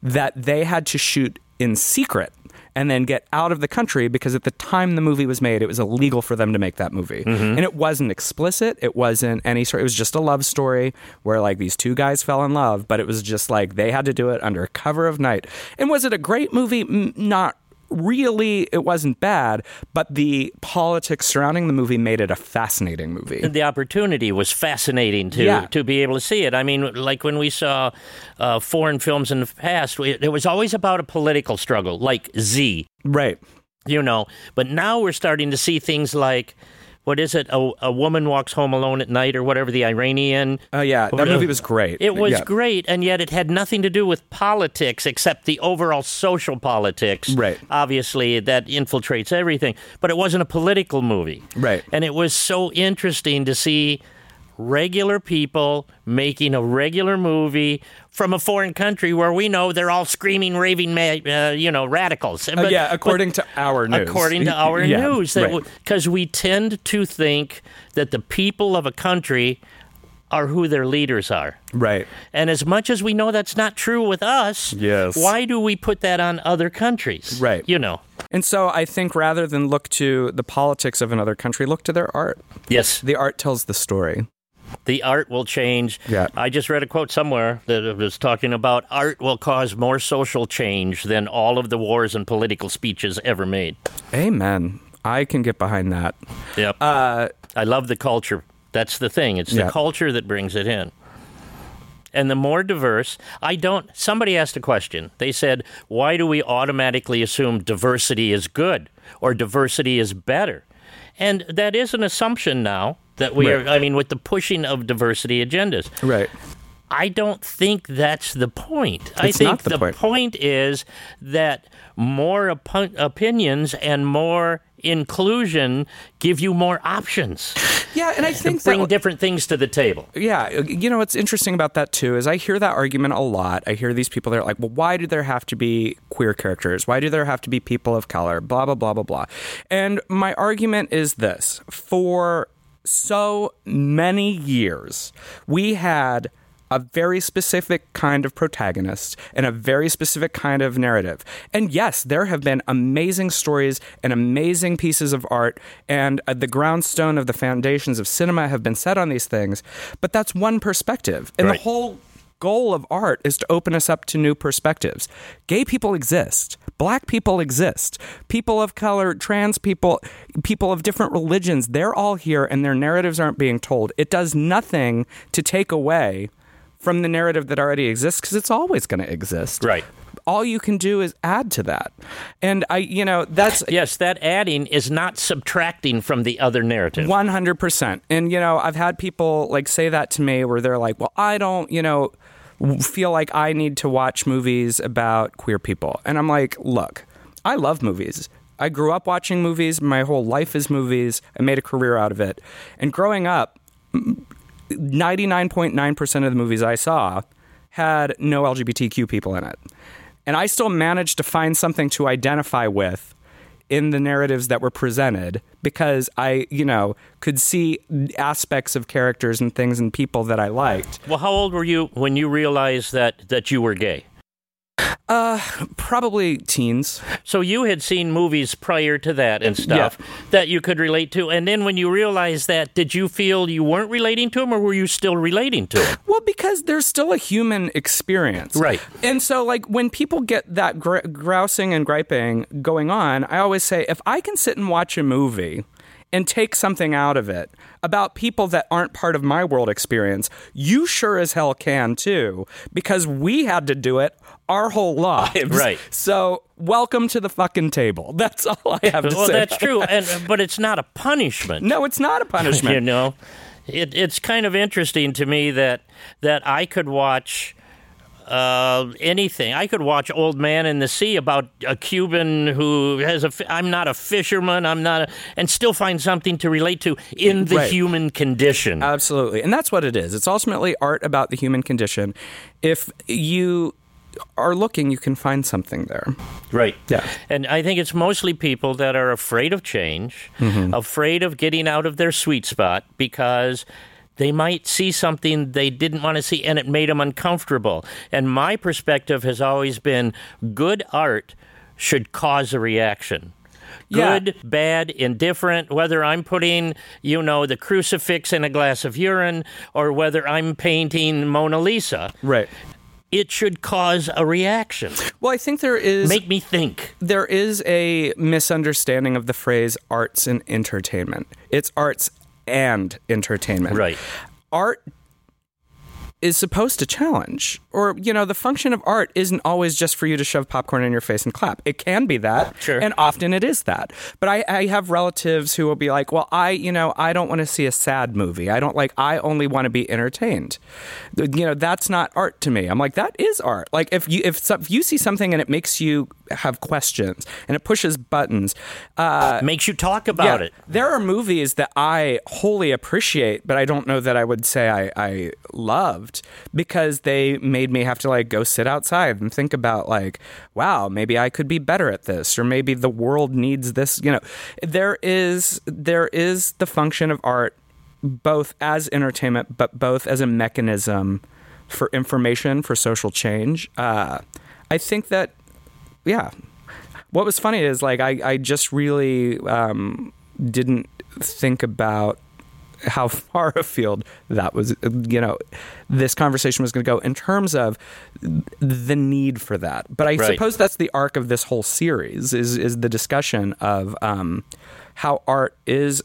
that they had to shoot in secret and then get out of the country because at the time the movie was made, it was illegal for them to make that movie. Mm-hmm. And it wasn't explicit. It wasn't any sort. It was just a love story where like these two guys fell in love, but it was just like they had to do it under cover of night. And was it a great movie? Not really. It wasn't bad, but the politics surrounding the movie made it a fascinating movie. the opportunity was fascinating to Yeah. to be able to see it. I mean, like when we saw uh, foreign films in the past, we- it was always about a political struggle, like Z, Right. you know. But now we're starting to see things like. What is it? A, a woman walks home alone at night, or whatever. The Iranian. Oh yeah, that movie was great. It was Yeah. great, and yet it had nothing to do with politics except the overall social politics. Right. Obviously, that infiltrates everything, but it wasn't a political movie. Right. And it was so interesting to see regular people making a regular movie from a foreign country where we know they're all screaming, raving, uh, you know, radicals. Uh, But- yeah, but- according to our news. according to <laughs> our Yeah, news right. because we tend to think that the people of a country are who their leaders are right. and as much as we know that's not true with us Yes. why do we put that on other countries Right. you know And so I think rather than look to the politics of another country, look to their art. yes The art tells the story. The art will change Yeah. i just read a quote somewhere that was talking about art will cause more social change than all of the wars and political speeches ever made Amen. I can get behind that. yep Uh, I love the culture. That's the thing. It's the culture that brings it in. And the more diverse, I don't. Somebody asked a question. They said, why do we automatically assume diversity is good or diversity is better? And that is an assumption now that we Right. are, I mean, with the pushing of diversity agendas. right. I don't think that's the point. I think not the point. is that more op- opinions and more inclusion give you more options Yeah, and I think bring that, different things to the table. yeah, you know what's interesting about that too is I hear that argument a lot. I hear these people that are like, well, why do there have to be queer characters? Why do there have to be people of color? Blah blah blah blah blah. And my argument is this: for so many years, we had a very specific kind of protagonist and a very specific kind of narrative. And yes, there have been amazing stories and amazing pieces of art, and uh, the groundstone of the foundations of cinema have been set on these things. But that's one perspective. And Right. the whole goal of art is to open us up to new perspectives. Gay people exist. Black people exist. People of color, trans people, people of different religions, they're all here and their narratives aren't being told. It does nothing to take away from the narrative that already exists because it's always going to exist. Right. All you can do is add to that. And I, you know, that's <laughs> Yes, that adding is not subtracting from the other narrative. One hundred percent. And you know, I've had people like say that to me where they're like, "Well, I don't, you know, feel like I need to watch movies about queer people." And I'm like, "Look, I love movies. I grew up watching movies. My whole life is movies. I made a career out of it. And growing up, 99.9% of the movies I saw had no LGBTQ people in it. And I still managed to find something to identify with in the narratives that were presented because I, you know, could see aspects of characters and things and people that I liked. Well, how old were you when you realized that that you were gay? Uh, probably teens. So you had seen movies prior to that and stuff that you could relate to, and then when you realized that, did you feel you weren't relating to them, or were you still relating to them? Well, because there's still a human experience. Right. And so, like, when people get that gr- grousing and griping going on, I always say if I can sit and watch a movie and take something out of it about people that aren't part of my world experience, you sure as hell can too, because we had to do it our whole lives. <laughs> Right. So, welcome to the fucking table. <laughs> That's all I have to Well, say. Well, that's true, and uh, but it's not a punishment. No, it's not a <laughs> punishment. you know it, it's kind of interesting to me that that i could watch uh, anything. I could watch Old Man in the Sea about a Cuban who has a. I'm not a fisherman. I'm not, a, and still find something to relate to in the Right. human condition. Absolutely. And that's what it is. It's ultimately art about the human condition. If you are looking, you can find something there. Right. Yeah. And I think it's mostly people that are afraid of change, afraid of getting out of their sweet spot because they might see something they didn't want to see and it made them uncomfortable. And my perspective has always been good art should cause a reaction. Yeah. Good, bad, indifferent, whether I'm putting, you know, the crucifix in a glass of urine or whether I'm painting Mona Lisa, Right. it should cause a reaction. Well, I think there is Make me think. there is a misunderstanding of the phrase arts and entertainment. It's arts and entertainment. Right. Art is supposed to challenge. Or, you know, the function of art isn't always just for you to shove popcorn in your face and clap. It can be that. Sure. And often it is that. But I, I have relatives who will be like, well, I, you know, I don't want to see a sad movie. I don't like, I only want to be entertained. You know, that's not art to me. I'm like, that is art. Like, if you, if, some, if you see something and it makes you have questions and it pushes buttons, uh, Makes you talk about yeah, it. There are movies that I wholly appreciate, but I don't know that I would say I, I loved because they made me have to like go sit outside and think about like, wow, maybe I could be better at this, or maybe the world needs this. You know, there is there is the function of art both as entertainment, but both as a mechanism for information for social change. Uh, I think that yeah. What was funny is like I, I just really um, didn't think about how far <laughs> afield that was you know this conversation was going to go in terms of the need for that but i Right. suppose that's the arc of this whole series is is the discussion of um, how art is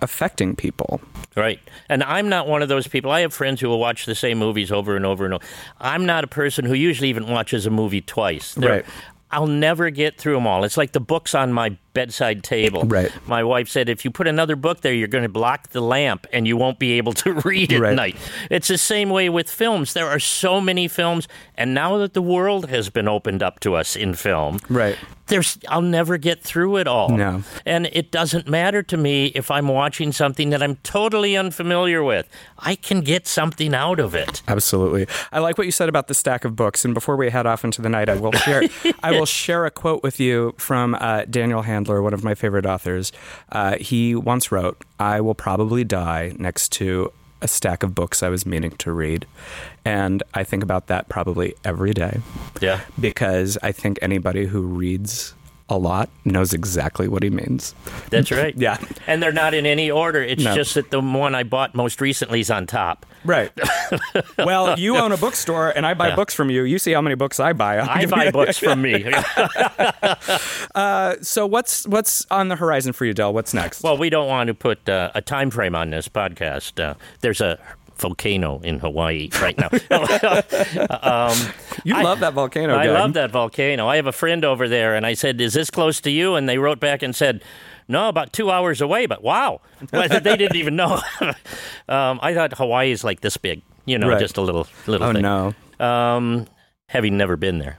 affecting people Right. And I'm not one of those people. I have friends who will watch the same movies over and over and over. I'm not a person who usually even watches a movie twice. They're- Right. I'll never get through them all. It's like the books on my bedside table. Right. My wife said if you put another book there, you're going to block the lamp and you won't be able <laughs> to read at Right. night. It's the same way with films. There are so many films, and now that the world has been opened up to us in film, right there's I'll never get through it all. No. And it doesn't matter to me if I'm watching something that I'm totally unfamiliar with. I can get something out of it. Absolutely. I like what you said about the stack of books. And before we head off into the night, I will share <laughs> I will share a quote with you from uh, Daniel Handler, one of my favorite authors. Uh, he once wrote, "I will probably die next to." A stack of books I was meaning to read. And I think about that probably every day Yeah. because I think anybody who reads a lot knows exactly what he means. That's right. <laughs> Yeah. And they're not in any order. It's No. just that the one I bought most recently is on top. Right. <laughs> well, you own a bookstore and I buy Yeah. books from you. You see how many books I buy. I buy <laughs> books from me. So what's what's on the horizon for you, Del? What's next? well, we don't want to put uh, a time frame on this podcast. Uh, there's a volcano in Hawaii right now. <laughs> <laughs> you I- love that volcano. I gang. love that volcano. I have a friend over there, and I said, "Is this close to you?" And they wrote back and said, "No, about two hours away." But wow, <laughs> Well, they didn't even know. um, I thought Hawaii is like this big, you know, Right. just a little little Oh thing. no. Um, having never been there,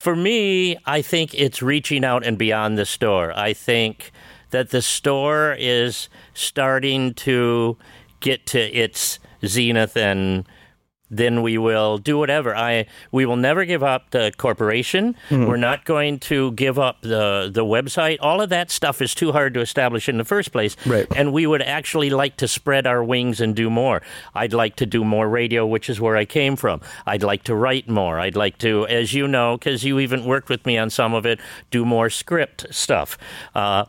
for me, I think it's reaching out and beyond the store. I think that the store is starting to get to its zenith and then we will do whatever. I we will never give up the corporation. We're not going to give up the the website. All of that stuff is too hard to establish in the first place. Right. And we would actually like to spread our wings and do more. I'd like to do more radio, which is where I came from. I'd like to write more. I'd like to, as you know, because you even worked with me on some of it, do more script stuff. Uh,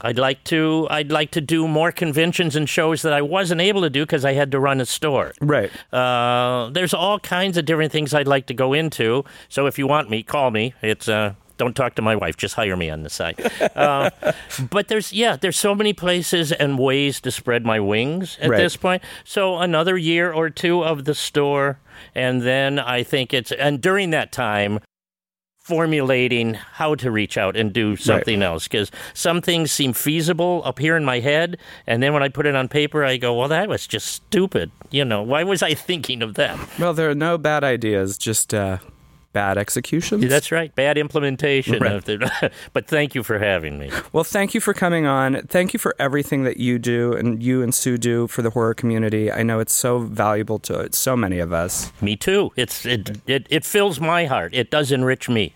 I'd like to. I'd like to do more conventions and shows that I wasn't able to do because I had to run a store. Right. Uh, there's all kinds of different things I'd like to go into. So if you want me, call me. It's uh, don't talk to my wife. Just hire me on the side. <laughs> Uh, but there's yeah, there's so many places and ways to spread my wings at Right. this point. So another year or two of the store, and then I think it's and during that time. Formulating how to reach out and do something else because some things seem feasible up here in my head, and then when I put it on paper, I go, "Well, that was just stupid." You know, why was I <laughs> thinking of that? Well, there are no bad ideas, just uh, bad executions. That's right. Bad implementation. Right. of the- <laughs> but thank you for having me. Well, thank you for coming on. Thank you for everything that you do and you and Sue do for the horror community. I know it's so valuable to so many of us. Me too. It's it it, it fills my heart. It does enrich me.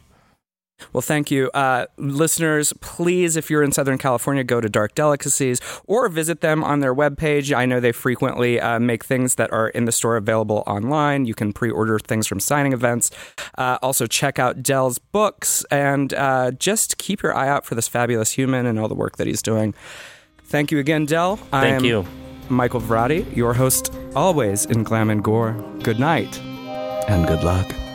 Well, thank you. Uh, listeners, please, if you're in Southern California, go to Dark Delicacies or visit them on their webpage. I know they frequently uh, make things that are in the store available online. You can pre order things from signing events. Uh, also, check out Del's books and uh, just keep your eye out for this fabulous human and all the work that he's doing. Thank you again, Del. Thank I'm you. Michael Varrati, your host, always in Glam and Gore. Good night and good luck.